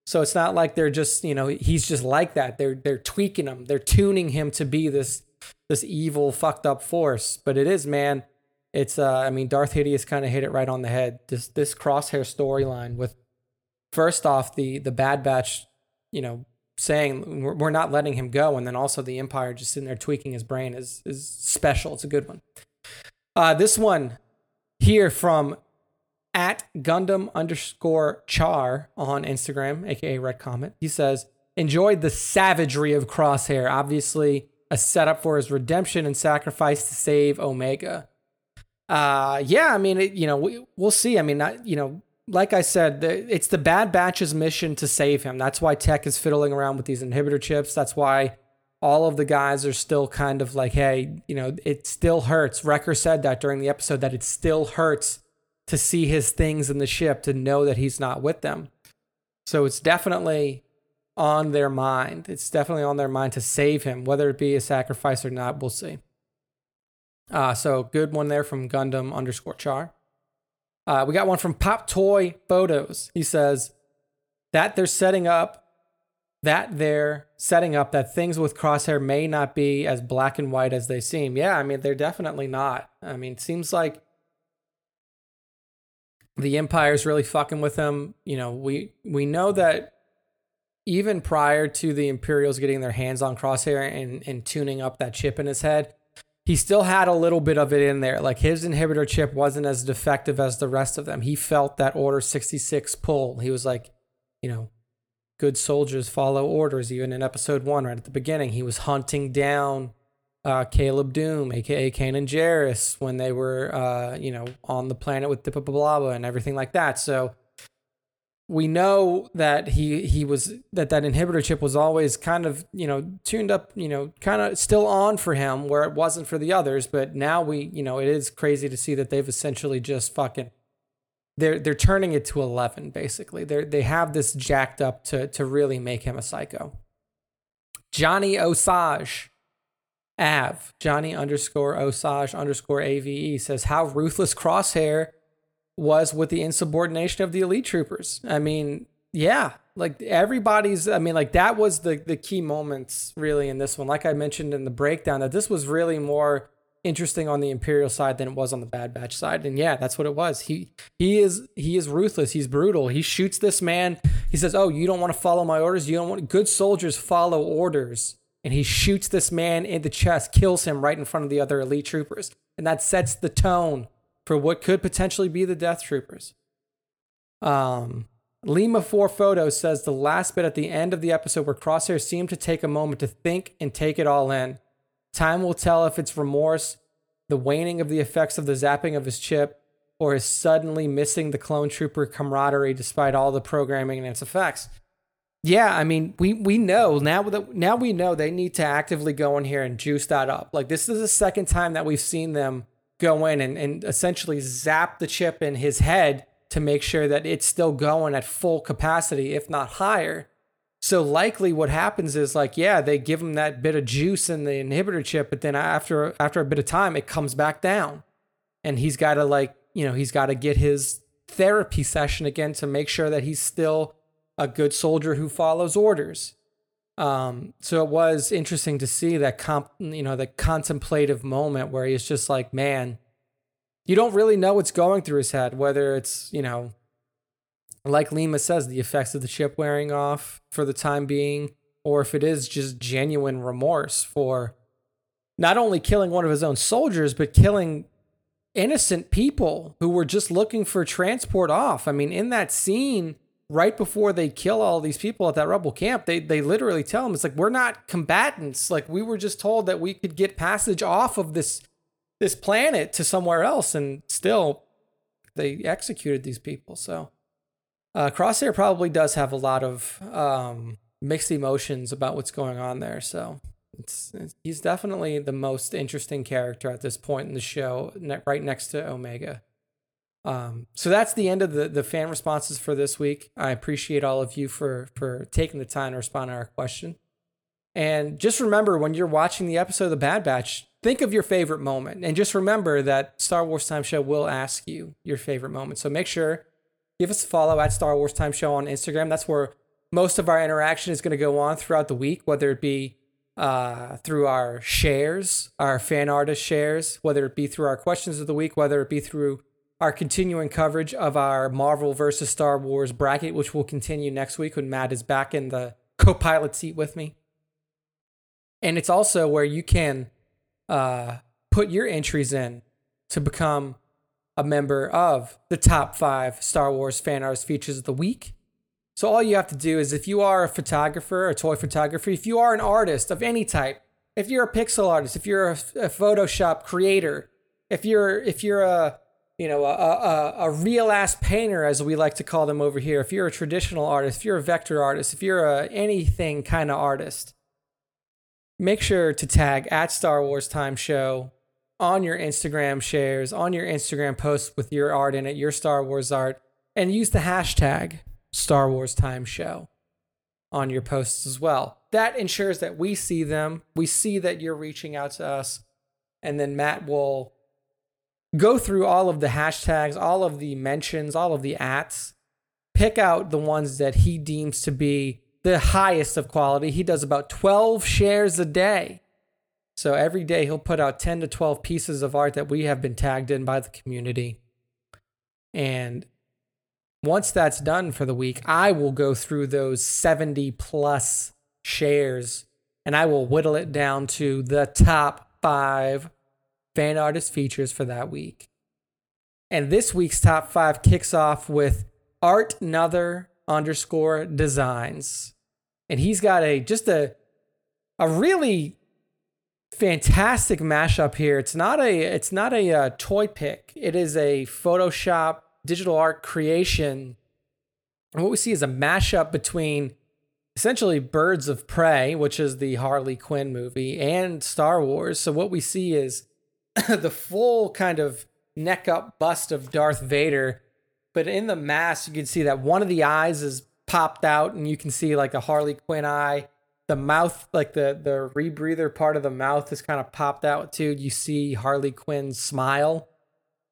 So it's not like they're just, you know, he's just like that. They're they're tweaking him. They're tuning him to be this this evil fucked up force. But it is, man. It's uh I mean Darth Hideous kind of hit it right on the head. This this Crosshair storyline with first off the the Bad Batch, you know, saying we're not letting him go, and then also the Empire just sitting there tweaking his brain is is special. It's a good one. Uh, this one here from at Gundam underscore char on Instagram, aka Red Comet. He says, enjoyed the savagery of Crosshair. Obviously, a setup for his redemption and sacrifice to save Omega. Uh, yeah, I mean, it, you know, we, we'll see. I mean, you know, like I said, it's the Bad Batch's mission to save him. That's why Tech is fiddling around with these inhibitor chips. That's why all of the guys are still kind of like, hey, you know, it still hurts. Wrecker said that during the episode that it still hurts to see his things in the ship to know that he's not with them. So it's definitely on their mind. It's definitely on their mind to save him, whether it be a sacrifice or not. We'll see. Uh, so good one there from Gundam underscore char. Uh, we got one from Pop Toy Photos. He says that they're setting up that they're setting up that things with Crosshair may not be as black and white as they seem. Yeah, I mean they're definitely not. I mean, it seems like the Empire's really fucking with them. You know, we we know that even prior to the Imperials getting their hands on Crosshair and, and tuning up that chip in his head, he still had a little bit of it in there. Like his inhibitor chip wasn't as defective as the rest of them. He felt that Order 66 pull. He was like, you know, good soldiers follow orders. Even in episode one, right at the beginning, he was hunting down uh, Caleb Dume, aka Kanan Jarrus, when they were, uh, you know, on the planet with Depa and everything like that. So we know that he he was that that inhibitor chip was always kind of you know tuned up, you know, kind of still on for him where it wasn't for the others. But now we, you know, it is crazy to see that they've essentially just fucking they're they're turning it to eleven basically. They they have this jacked up to to really make him a psycho. Johnny Osage Av, Johnny underscore Osage underscore AVE says how ruthless Crosshair was with the insubordination of the elite troopers. I mean, yeah, like everybody's, I mean, like that was the, the key moments really in this one. Like I mentioned in the breakdown, that this was really more interesting on the Imperial side than it was on the Bad Batch side. And yeah, that's what it was. He he is he is ruthless. He's brutal. He shoots this man. He says, "Oh, you don't want to follow my orders. You don't want good soldiers follow orders." And he shoots this man in the chest, kills him right in front of the other elite troopers, and that sets the tone for what could potentially be the Death Troopers. Um, Lima 4 Photos says the last bit at the end of the episode where Crosshair seemed to take a moment to think and take it all in. Time will tell if it's remorse, the waning of the effects of the zapping of his chip, or his suddenly missing the clone trooper camaraderie despite all the programming and its effects. Yeah, I mean, we we know now that now we know they need to actively go in here and juice that up. Like this is the second time that we've seen them go in and, and essentially zap the chip in his head to make sure that it's still going at full capacity, if not higher. So likely what happens is like, yeah, they give him that bit of juice in the inhibitor chip, but then after after a bit of time, it comes back down. And he's gotta like, you know, he's gotta get his therapy session again to make sure that he's still a good soldier who follows orders. Um, so it was interesting to see that comp, you know, the contemplative moment where he's just like, man, you don't really know what's going through his head, whether it's, you know, like Lima says, the effects of the chip wearing off for the time being, or if it is just genuine remorse for not only killing one of his own soldiers, but killing innocent people who were just looking for transport off. I mean, in that scene, right before they kill all these people at that rebel camp, they they literally tell them it's like we're not combatants. Like we were just told that we could get passage off of this this planet to somewhere else, and still they executed these people. So uh, Crosshair probably does have a lot of um, mixed emotions about what's going on there. So it's, it's, he's definitely the most interesting character at this point in the show, right next to Omega. Um, so that's the end of the, the fan responses for this week. I appreciate all of you for for taking the time to respond to our question. And just remember when you're watching the episode of The Bad Batch, think of your favorite moment. And just remember that Star Wars Time Show will ask you your favorite moment. So make sure, give us a follow at Star Wars Time Show on Instagram. That's where most of our interaction is going to go on throughout the week, whether it be uh, through our shares, our fan artist shares, whether it be through our questions of the week, whether it be through our continuing coverage of our Marvel versus Star Wars bracket, which will continue next week when Matt is back in the co pilot seat with me. And it's also where you can uh, put your entries in to become a member of the top five Star Wars fan artist features of the week. So all you have to do is if you are a photographer, a toy photographer, if you are an artist of any type, if you're a pixel artist, if you're a, a Photoshop creator, if you're if you're a you know a, a, a real ass painter as we like to call them over here, if you're a traditional artist, if you're a vector artist, if you're a anything kind of artist, make sure to tag at Star Wars Time Show on your Instagram shares, on your Instagram posts with your art in it, your Star Wars art, and use the hashtag Star Wars Time Show on your posts as well. That ensures that we see them, we see that you're reaching out to us, and then Matt will go through all of the hashtags, all of the mentions, all of the ats, pick out the ones that he deems to be the highest of quality. He does about 12 shares a day. So every day he'll put out 10 to 12 pieces of art that we have been tagged in by the community. And once that's done for the week, I will go through those 70 plus shares and I will whittle it down to the top five fan artist features for that week. And this week's top five kicks off with Art Nother underscore designs. And he's got a just a a really fantastic mashup here. It's not a it's not a, a uh, toy pick. It is a Photoshop digital art creation. And what we see is a mashup between essentially Birds of Prey, which is the Harley Quinn movie, and Star Wars. So what we see is the full kind of neck up bust of Darth Vader but in the mask, you can see that one of the eyes is popped out, and you can see like a Harley Quinn eye. The mouth, like the the rebreather part of the mouth, is kind of popped out too. You see Harley Quinn's smile,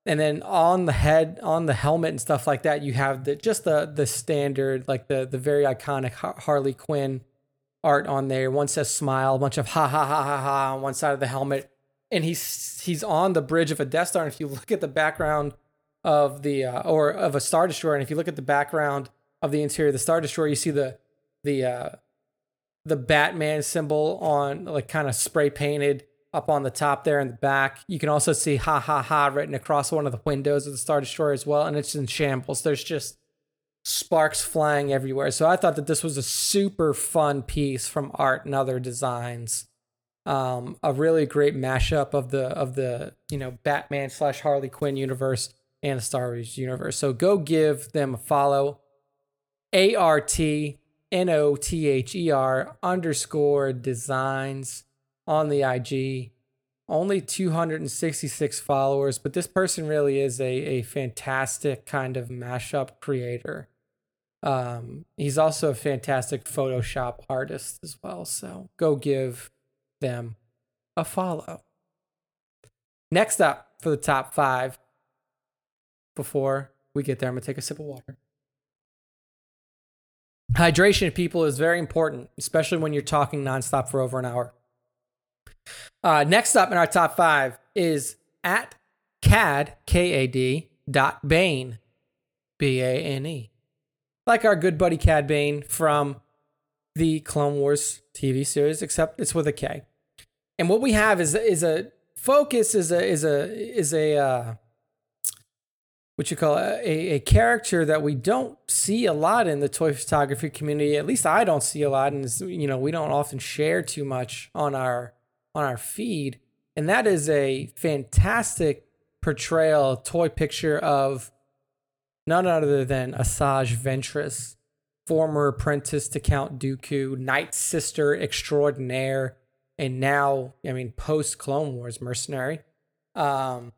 and then on the head, on the helmet and stuff like that, you have the just the the standard, like the the very iconic Harley Quinn art on there. One says smile, a bunch of ha ha ha ha ha on one side of the helmet. And he's he's on the bridge of a Death Star. And if you look at the background of the uh, or of a Star Destroyer, and if you look at the background of the interior of the Star Destroyer, you see the the uh, the Batman symbol on like kind of spray painted up on the top there in the back. You can also see ha ha ha written across one of the windows of the Star Destroyer as well, and it's in shambles. There's just sparks flying everywhere. So I thought that this was a super fun piece from art and other designs. Um, a really great mashup of the of the you know Batman slash Harley Quinn universe and the Star Wars universe. So go give them a follow. A R T N O T H E R underscore designs on the IG. Only 266 followers, but this person really is a, a fantastic kind of mashup creator. Um, he's also a fantastic Photoshop artist as well. So go give them a follow. Next up for the top five, before we get there, I'm going to take a sip of water. Hydration, people, is very important, especially when you're talking nonstop for over an hour. Uh, next up in our top five is at CAD, K A D, dot Bane, B A N E like our good buddy Cad Bane from the Clone Wars TV series, except it's with a K. And what we have is is a focus is a is a is a uh, what you call a, a character that we don't see a lot in the toy photography community. At least I don't see a lot, and you know we don't often share too much on our on our feed. And that is a fantastic portrayal, toy picture of none other than Asajj Ventress, former apprentice to Count Dooku, Night Sister extraordinaire, and now, I mean, post Clone Wars mercenary. Um,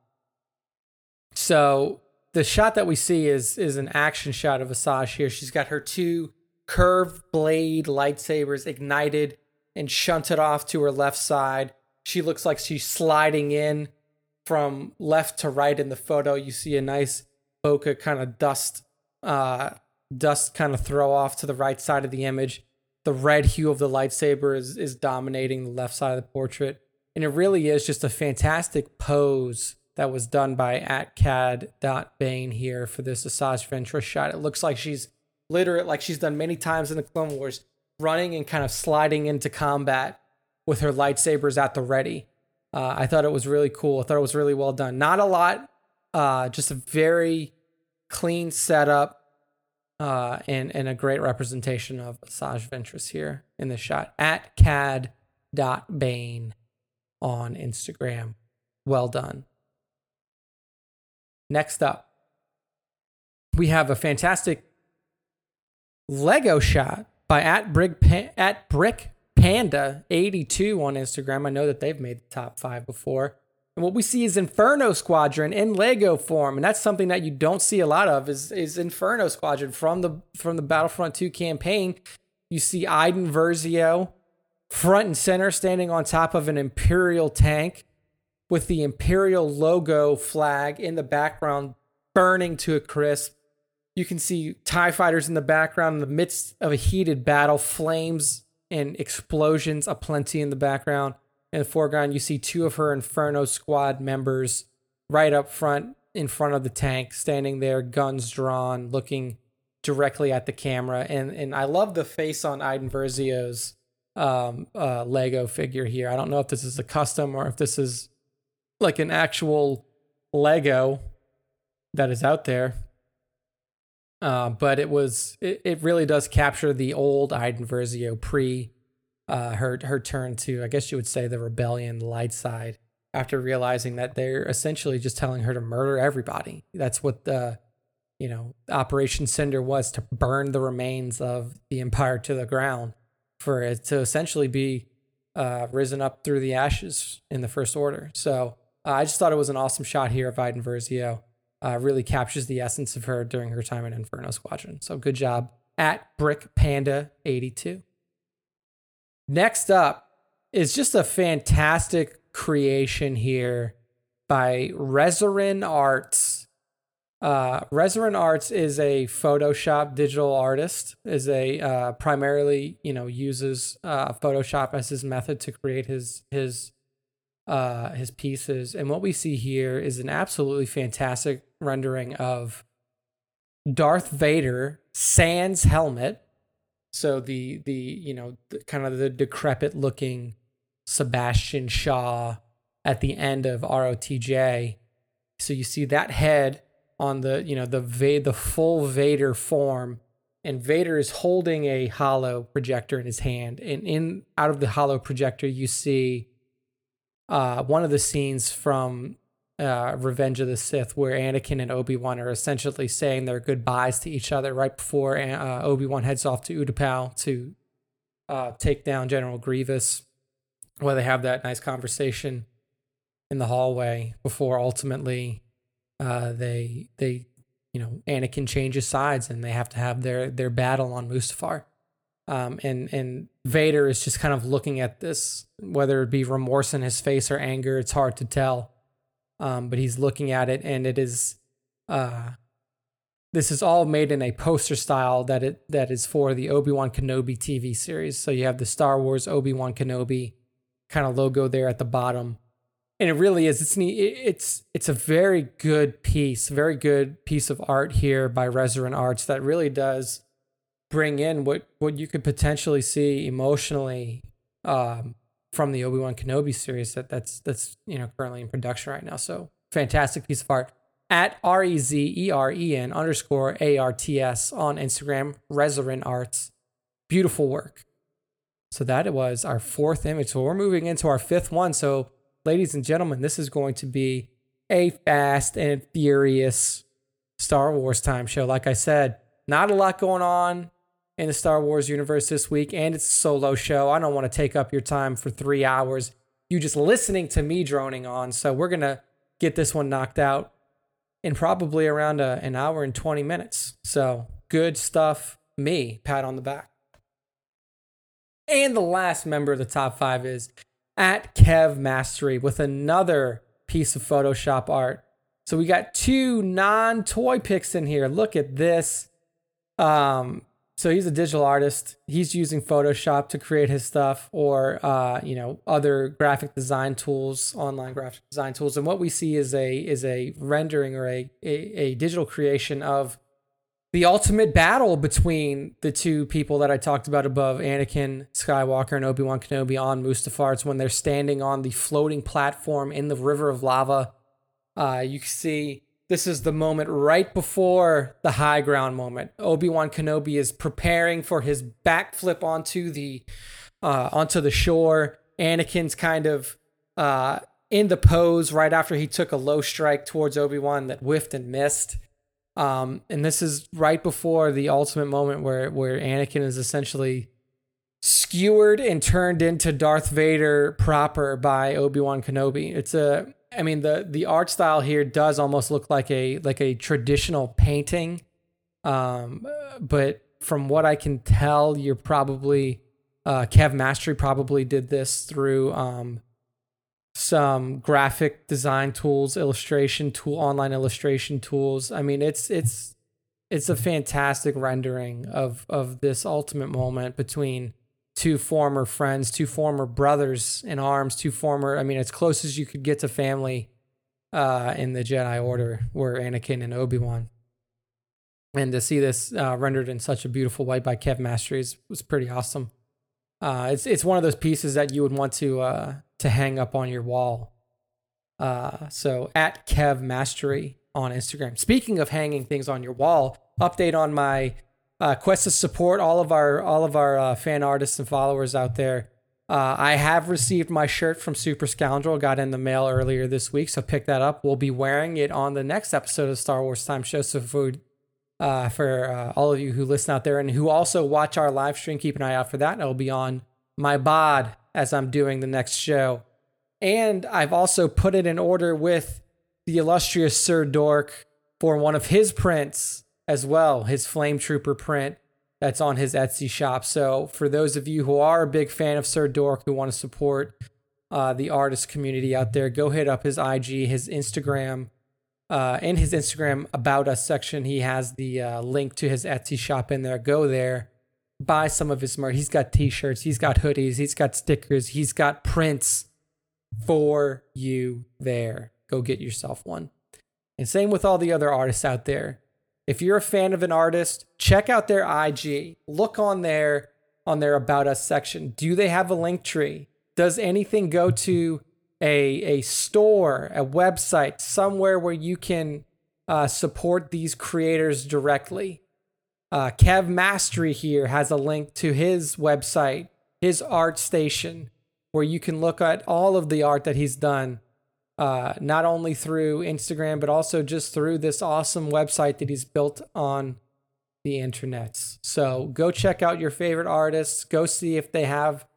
so the shot that we see is is an action shot of Asajj here. She's got her two curved blade lightsabers ignited and shunted off to her left side. She looks like she's sliding in from left to right in the photo. You see a nice bokeh kind of dust uh dust kind of throw off to the right side of the image. The red hue of the lightsaber is is dominating the left side of the portrait. And it really is just a fantastic pose that was done by atcad.bane here for this Asajj Ventress shot. It looks like she's literally like she's done many times in the Clone Wars, running and kind of sliding into combat with her lightsabers at the ready. Uh, I thought it was really cool. I thought it was really well done. Not a lot uh, just a very clean setup uh, and, and a great representation of Asajj Ventress here in the shot at cad.bane on Instagram. Well done. Next up, we have a fantastic Lego shot by at Brick, at Brick Panda 82 on Instagram. I know that they've made the top five before. And what we see is Inferno Squadron in Lego form, and that's something that you don't see a lot of is is Inferno Squadron from the from the Battlefront 2 campaign. You see Iden Versio front and center standing on top of an Imperial tank with the Imperial logo flag in the background burning to a crisp. You can see TIE fighters in the background in the midst of a heated battle, flames and explosions aplenty in the background in the foreground, you see two of her Inferno squad members right up front in front of the tank, standing there, guns drawn, looking directly at the camera. And and I love the face on Iden Versio's um, uh, Lego figure here. I don't know if this is a custom or if this is like an actual Lego that is out there. Uh, but it was it, it really does capture the old Iden Versio pre uh, her her turn to I guess you would say the rebellion, the light side, after realizing that they're essentially just telling her to murder everybody. That's what the you know Operation Cinder was to burn the remains of the empire to the ground for it to essentially be uh, risen up through the ashes in the First Order. So uh, I just thought it was an awesome shot here of Iden Versio. Uh, really captures the essence of her during her time in Inferno Squadron. So good job at Brick Panda 82. Next up is just a fantastic creation here by Rezeren Arts. Uh, Arts is a Photoshop digital artist. is a uh, primarily you know uses uh, Photoshop as his method to create his his uh, his pieces. And what we see here is an absolutely fantastic rendering of Darth Vader sans helmet. So the the you know the, kind of the decrepit looking Sebastian Shaw at the end of ROTJ. So you see that head on the you know the Va- the full Vader form, and Vader is holding a holo projector in his hand, and in out of the holo projector you see uh, one of the scenes from uh, Revenge of the Sith where Anakin and Obi Wan are essentially saying their goodbyes to each other right before uh, Obi Wan heads off to Utapau to uh, take down General Grievous, where they have that nice conversation in the hallway before ultimately uh, they they you know Anakin changes sides and they have to have their their battle on Mustafar. Um, and and Vader is just kind of looking at this, whether it be remorse in his face or anger, it's hard to tell. Um, but he's looking at it, and it is, uh, this is all made in a poster style that it that is for the Obi Wan Kenobi TV series. So you have the Star Wars Obi Wan Kenobi kind of logo there at the bottom, and it really is it's neat it's it's a very good piece very good piece of art here by Rezeren Arts that really does bring in what what you could potentially see emotionally um, from the Obi-Wan Kenobi series that that's that's you know currently in production right now. So fantastic piece of art. At r-e-z-e-r-e-n underscore a-r-t-s on Instagram Rezeren Arts. Beautiful work. So that was our fourth image. So we're moving into our fifth one. So ladies and gentlemen, this is going to be a fast and furious Star Wars time show. Like I said, not a lot going on in the Star Wars universe this week, and it's a solo show. I don't want to take up your time for three hours. You just listening to me droning on. So we're to get this one knocked out in probably around a, an hour and 20 minutes. So good stuff. Me, pat on the back. And the last member of the top five is at Kev Mastery with another piece of Photoshop art. So we got two non-toy picks in here. Look at this. Um, so he's a digital artist. He's using Photoshop to create his stuff, or uh, you know, other graphic design tools, online graphic design tools. And what we see is a is a rendering or a, a, a digital creation of the ultimate battle between the two people that I talked about above, Anakin Skywalker and Obi Wan Kenobi on Mustafar. It's when they're standing on the floating platform in the river of lava. Uh, you see, this is the moment right before the high ground moment. Obi Wan Kenobi is preparing for his backflip onto the uh, onto the shore. Anakin's kind of uh, in the pose right after he took a low strike towards Obi Wan that whiffed and missed. Um, and this is right before the ultimate moment where where Anakin is essentially skewered and turned into Darth Vader proper by Obi-Wan Kenobi. It's a I mean the the art style here does almost look like a like a traditional painting. Um, but from what I can tell, you're probably uh, Kev Mastery probably did this through um, some graphic design tools, illustration tool, online illustration tools. I mean, it's it's it's a fantastic rendering of of this ultimate moment between two former friends, two former brothers in arms, two former. I mean, as close as you could get to family uh, in the Jedi Order, were Anakin and Obi Wan. And to see this uh, rendered in such a beautiful way by Kev Masteries was pretty awesome. Uh, it's it's one of those pieces that you would want to uh, to hang up on your wall. Uh, so at Kev Mastery on Instagram. Speaking of hanging things on your wall, update on my uh, quest to support all of our all of our uh, fan artists and followers out there. Uh, I have received my shirt from Super Scoundrel. Got in the mail earlier this week, so pick that up. We'll be wearing it on the next episode of Star Wars Time Show. So for uh, for uh, all of you who listen out there and who also watch our live stream, keep an eye out for that. It'll be on my bod as I'm doing the next show. And I've also put it in order with the illustrious Sir Dork for one of his prints as well, his Flame Trooper print that's on his Etsy shop. So for those of you who are a big fan of Sir Dork who want to support uh, the artist community out there, go hit up his IG, his Instagram. Uh, in his Instagram about us section, he has the uh, link to his Etsy shop in there. Go there buy some of his merch. He's got t-shirts, he's got hoodies, he's got stickers, he's got prints for you there. Go get yourself one. And same with all the other artists out there. If you're a fan of an artist, check out their IG. Look on their on their about us section. Do they have a link tree? Does anything go to a a store, a website, somewhere where you can uh, support these creators directly? Uh, Kev Mastery here has a link to his website, his art station, where you can look at all of the art that he's done uh, not only through Instagram, but also just through this awesome website that he's built on the internets. So go check out your favorite artists. Go see if they have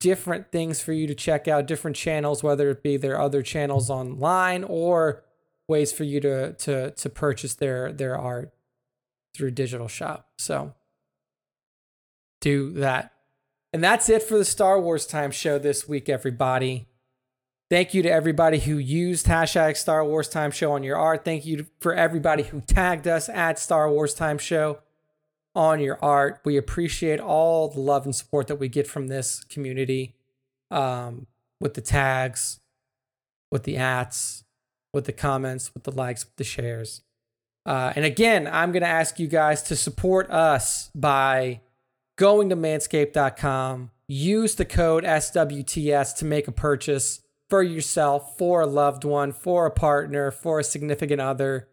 different things for you to check out, different channels, whether it be their other channels online or ways for you to to to purchase their their art through digital shop. So do that. And that's it for the Star Wars Time show this week, everybody. Thank you to everybody who used hashtag Star Wars Time Show on your art. Thank you for everybody who tagged us at Star Wars Time Show on your art. We appreciate all the love and support that we get from this community um, with the tags, with the ats, with the comments, with the likes, with the shares. Uh, and again, I'm going to ask you guys to support us by going to manscaped.com, use the code SWTS to make a purchase for yourself, for a loved one, for a partner, for a significant other.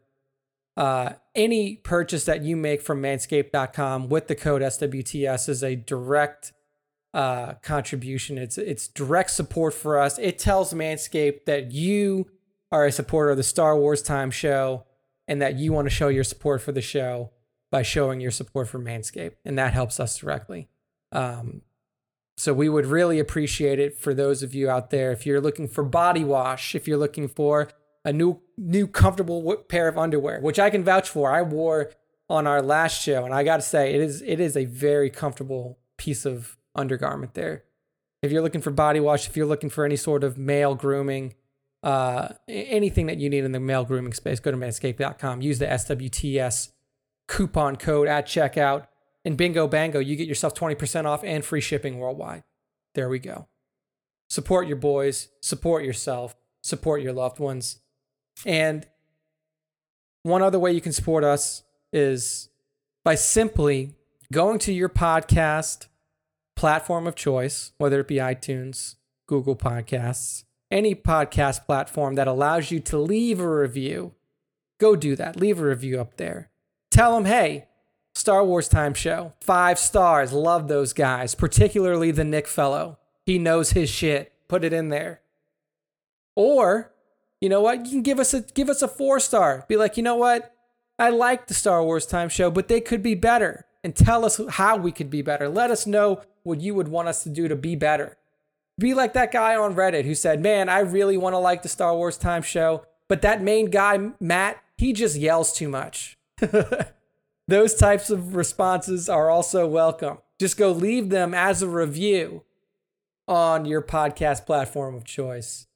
Uh, any purchase that you make from manscaped.com with the code SWTS is a direct uh, contribution. It's it's direct support for us. It tells Manscaped that you are a supporter of the Star Wars Time show and that you want to show your support for the show by showing your support for Manscaped, and that helps us directly. Um, so we would really appreciate it for those of you out there. If you're looking for body wash, if you're looking for a new new comfortable pair of underwear, which I can vouch for. I wore on our last show, and I got to say, it is it is a very comfortable piece of undergarment there. If you're looking for body wash, if you're looking for any sort of male grooming, uh, anything that you need in the male grooming space, go to manscaped.com. Use the SWTS coupon code at checkout and bingo bango, you get yourself 20% off and free shipping worldwide. There we go. Support your boys, support yourself, support your loved ones. And one other way you can support us is by simply going to your podcast platform of choice, whether it be iTunes, Google Podcasts, any podcast platform that allows you to leave a review. Go do that. Leave a review up there. Tell them, hey, Star Wars Time Show. Five stars. Love those guys, particularly the Nick fellow. He knows his shit. Put it in there. Or, you know what? You can give us a give us a four star. Be like, you know what? I like the Star Wars Time Show, but they could be better. And tell us how we could be better. Let us know what you would want us to do to be better. Be like that guy on Reddit who said, Man, I really want to like the Star Wars Time Show, but that main guy, Matt, he just yells too much. Those types of responses are also welcome. Just go leave them as a review on your podcast platform of choice.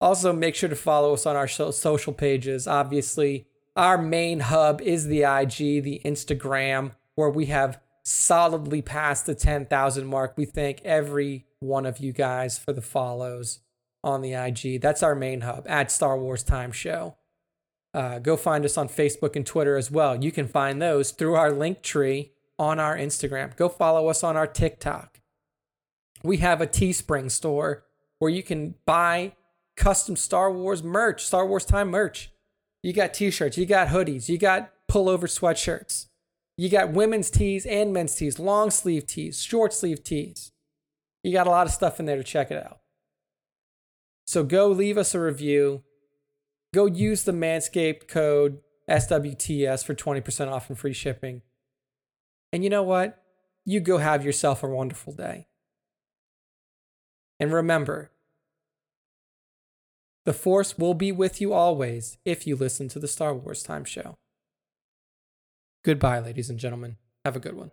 Also, make sure to follow us on our social pages. Obviously, our main hub is the IG, the Instagram, where we have solidly passed the 10,000 mark. We thank every one of you guys for the follows on the IG. That's our main hub at Star Wars Time Show. Uh, go find us on Facebook and Twitter as well. You can find those through our link tree on our Instagram. Go follow us on our TikTok. We have a Teespring store where you can buy custom Star Wars merch, Star Wars time merch. You got t shirts, you got hoodies, you got pullover sweatshirts, you got women's tees and men's tees, long sleeve tees, short sleeve tees. You got a lot of stuff in there to check it out. So go leave us a review go use the Manscaped code SWTS for 20% off and free shipping. And you know what? You go have yourself a wonderful day. And remember, the Force will be with you always if you listen to the Star Wars Time Show. Goodbye, ladies and gentlemen. Have a good one.